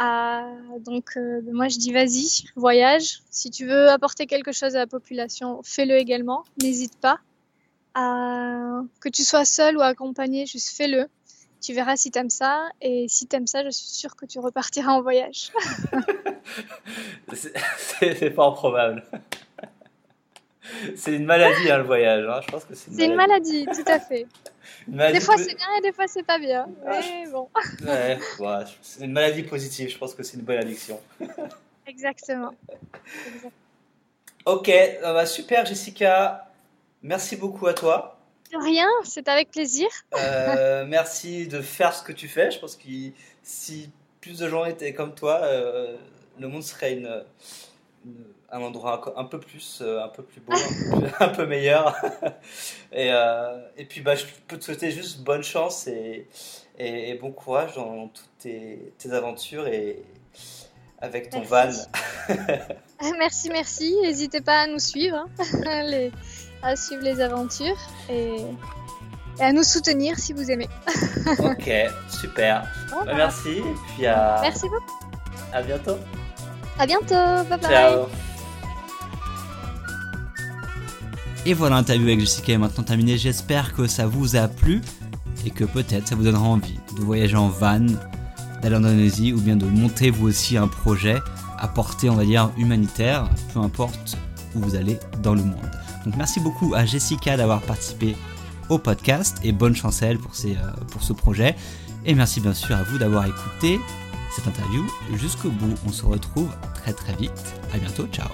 Speaker 2: Ah, donc, euh, moi, je dis vas-y, voyage. Si tu veux apporter quelque chose à la population, fais-le également. N'hésite pas. que tu sois seul ou accompagné, juste fais-le. Tu verras si tu aimes ça. Et si tu aimes ça, je suis sûre que tu repartiras en voyage.
Speaker 1: c'est fort probable. c'est une maladie, hein, le voyage. Hein. Je pense que
Speaker 2: c'est une, maladie. tout à fait. des fois c'est bien et des fois c'est pas bien. Ah, mais bon.
Speaker 1: ouais, c'est une maladie positive. Je pense que c'est une bonne addiction.
Speaker 2: Exactement.
Speaker 1: Ok, bah, super Jessica. Merci beaucoup à toi.
Speaker 2: De rien, c'est avec plaisir.
Speaker 1: Euh, merci de faire ce que tu fais. Je pense que si plus de gens étaient comme toi, euh, le monde serait une un endroit un peu plus, euh, un peu plus beau, un peu, meilleur. et, euh, et puis bah, je peux te souhaiter juste bonne chance et, et, bon courage dans toutes tes, tes aventures et avec ton van.
Speaker 2: merci, merci. N'hésitez pas à nous suivre, hein, les, à suivre les aventures. Et et à nous soutenir si vous aimez.
Speaker 1: ok, super. Bah, merci. Et puis à...
Speaker 2: Merci beaucoup.
Speaker 1: À bientôt.
Speaker 2: À bientôt. Bye bye.
Speaker 1: Ciao. Et voilà, l'interview avec Jessica est maintenant terminée. J'espère que ça vous a plu et que peut-être ça vous donnera envie de voyager en van, d'aller en Indonésie ou bien de monter vous aussi un projet à portée, on va dire, humanitaire, peu importe où vous allez dans le monde. Donc merci beaucoup à Jessica d'avoir participé au podcast et bonne chance à elle pour, ces, euh, pour ce projet. Et merci bien sûr à vous d'avoir écouté cette interview jusqu'au bout. On se retrouve très très vite. À bientôt. Ciao.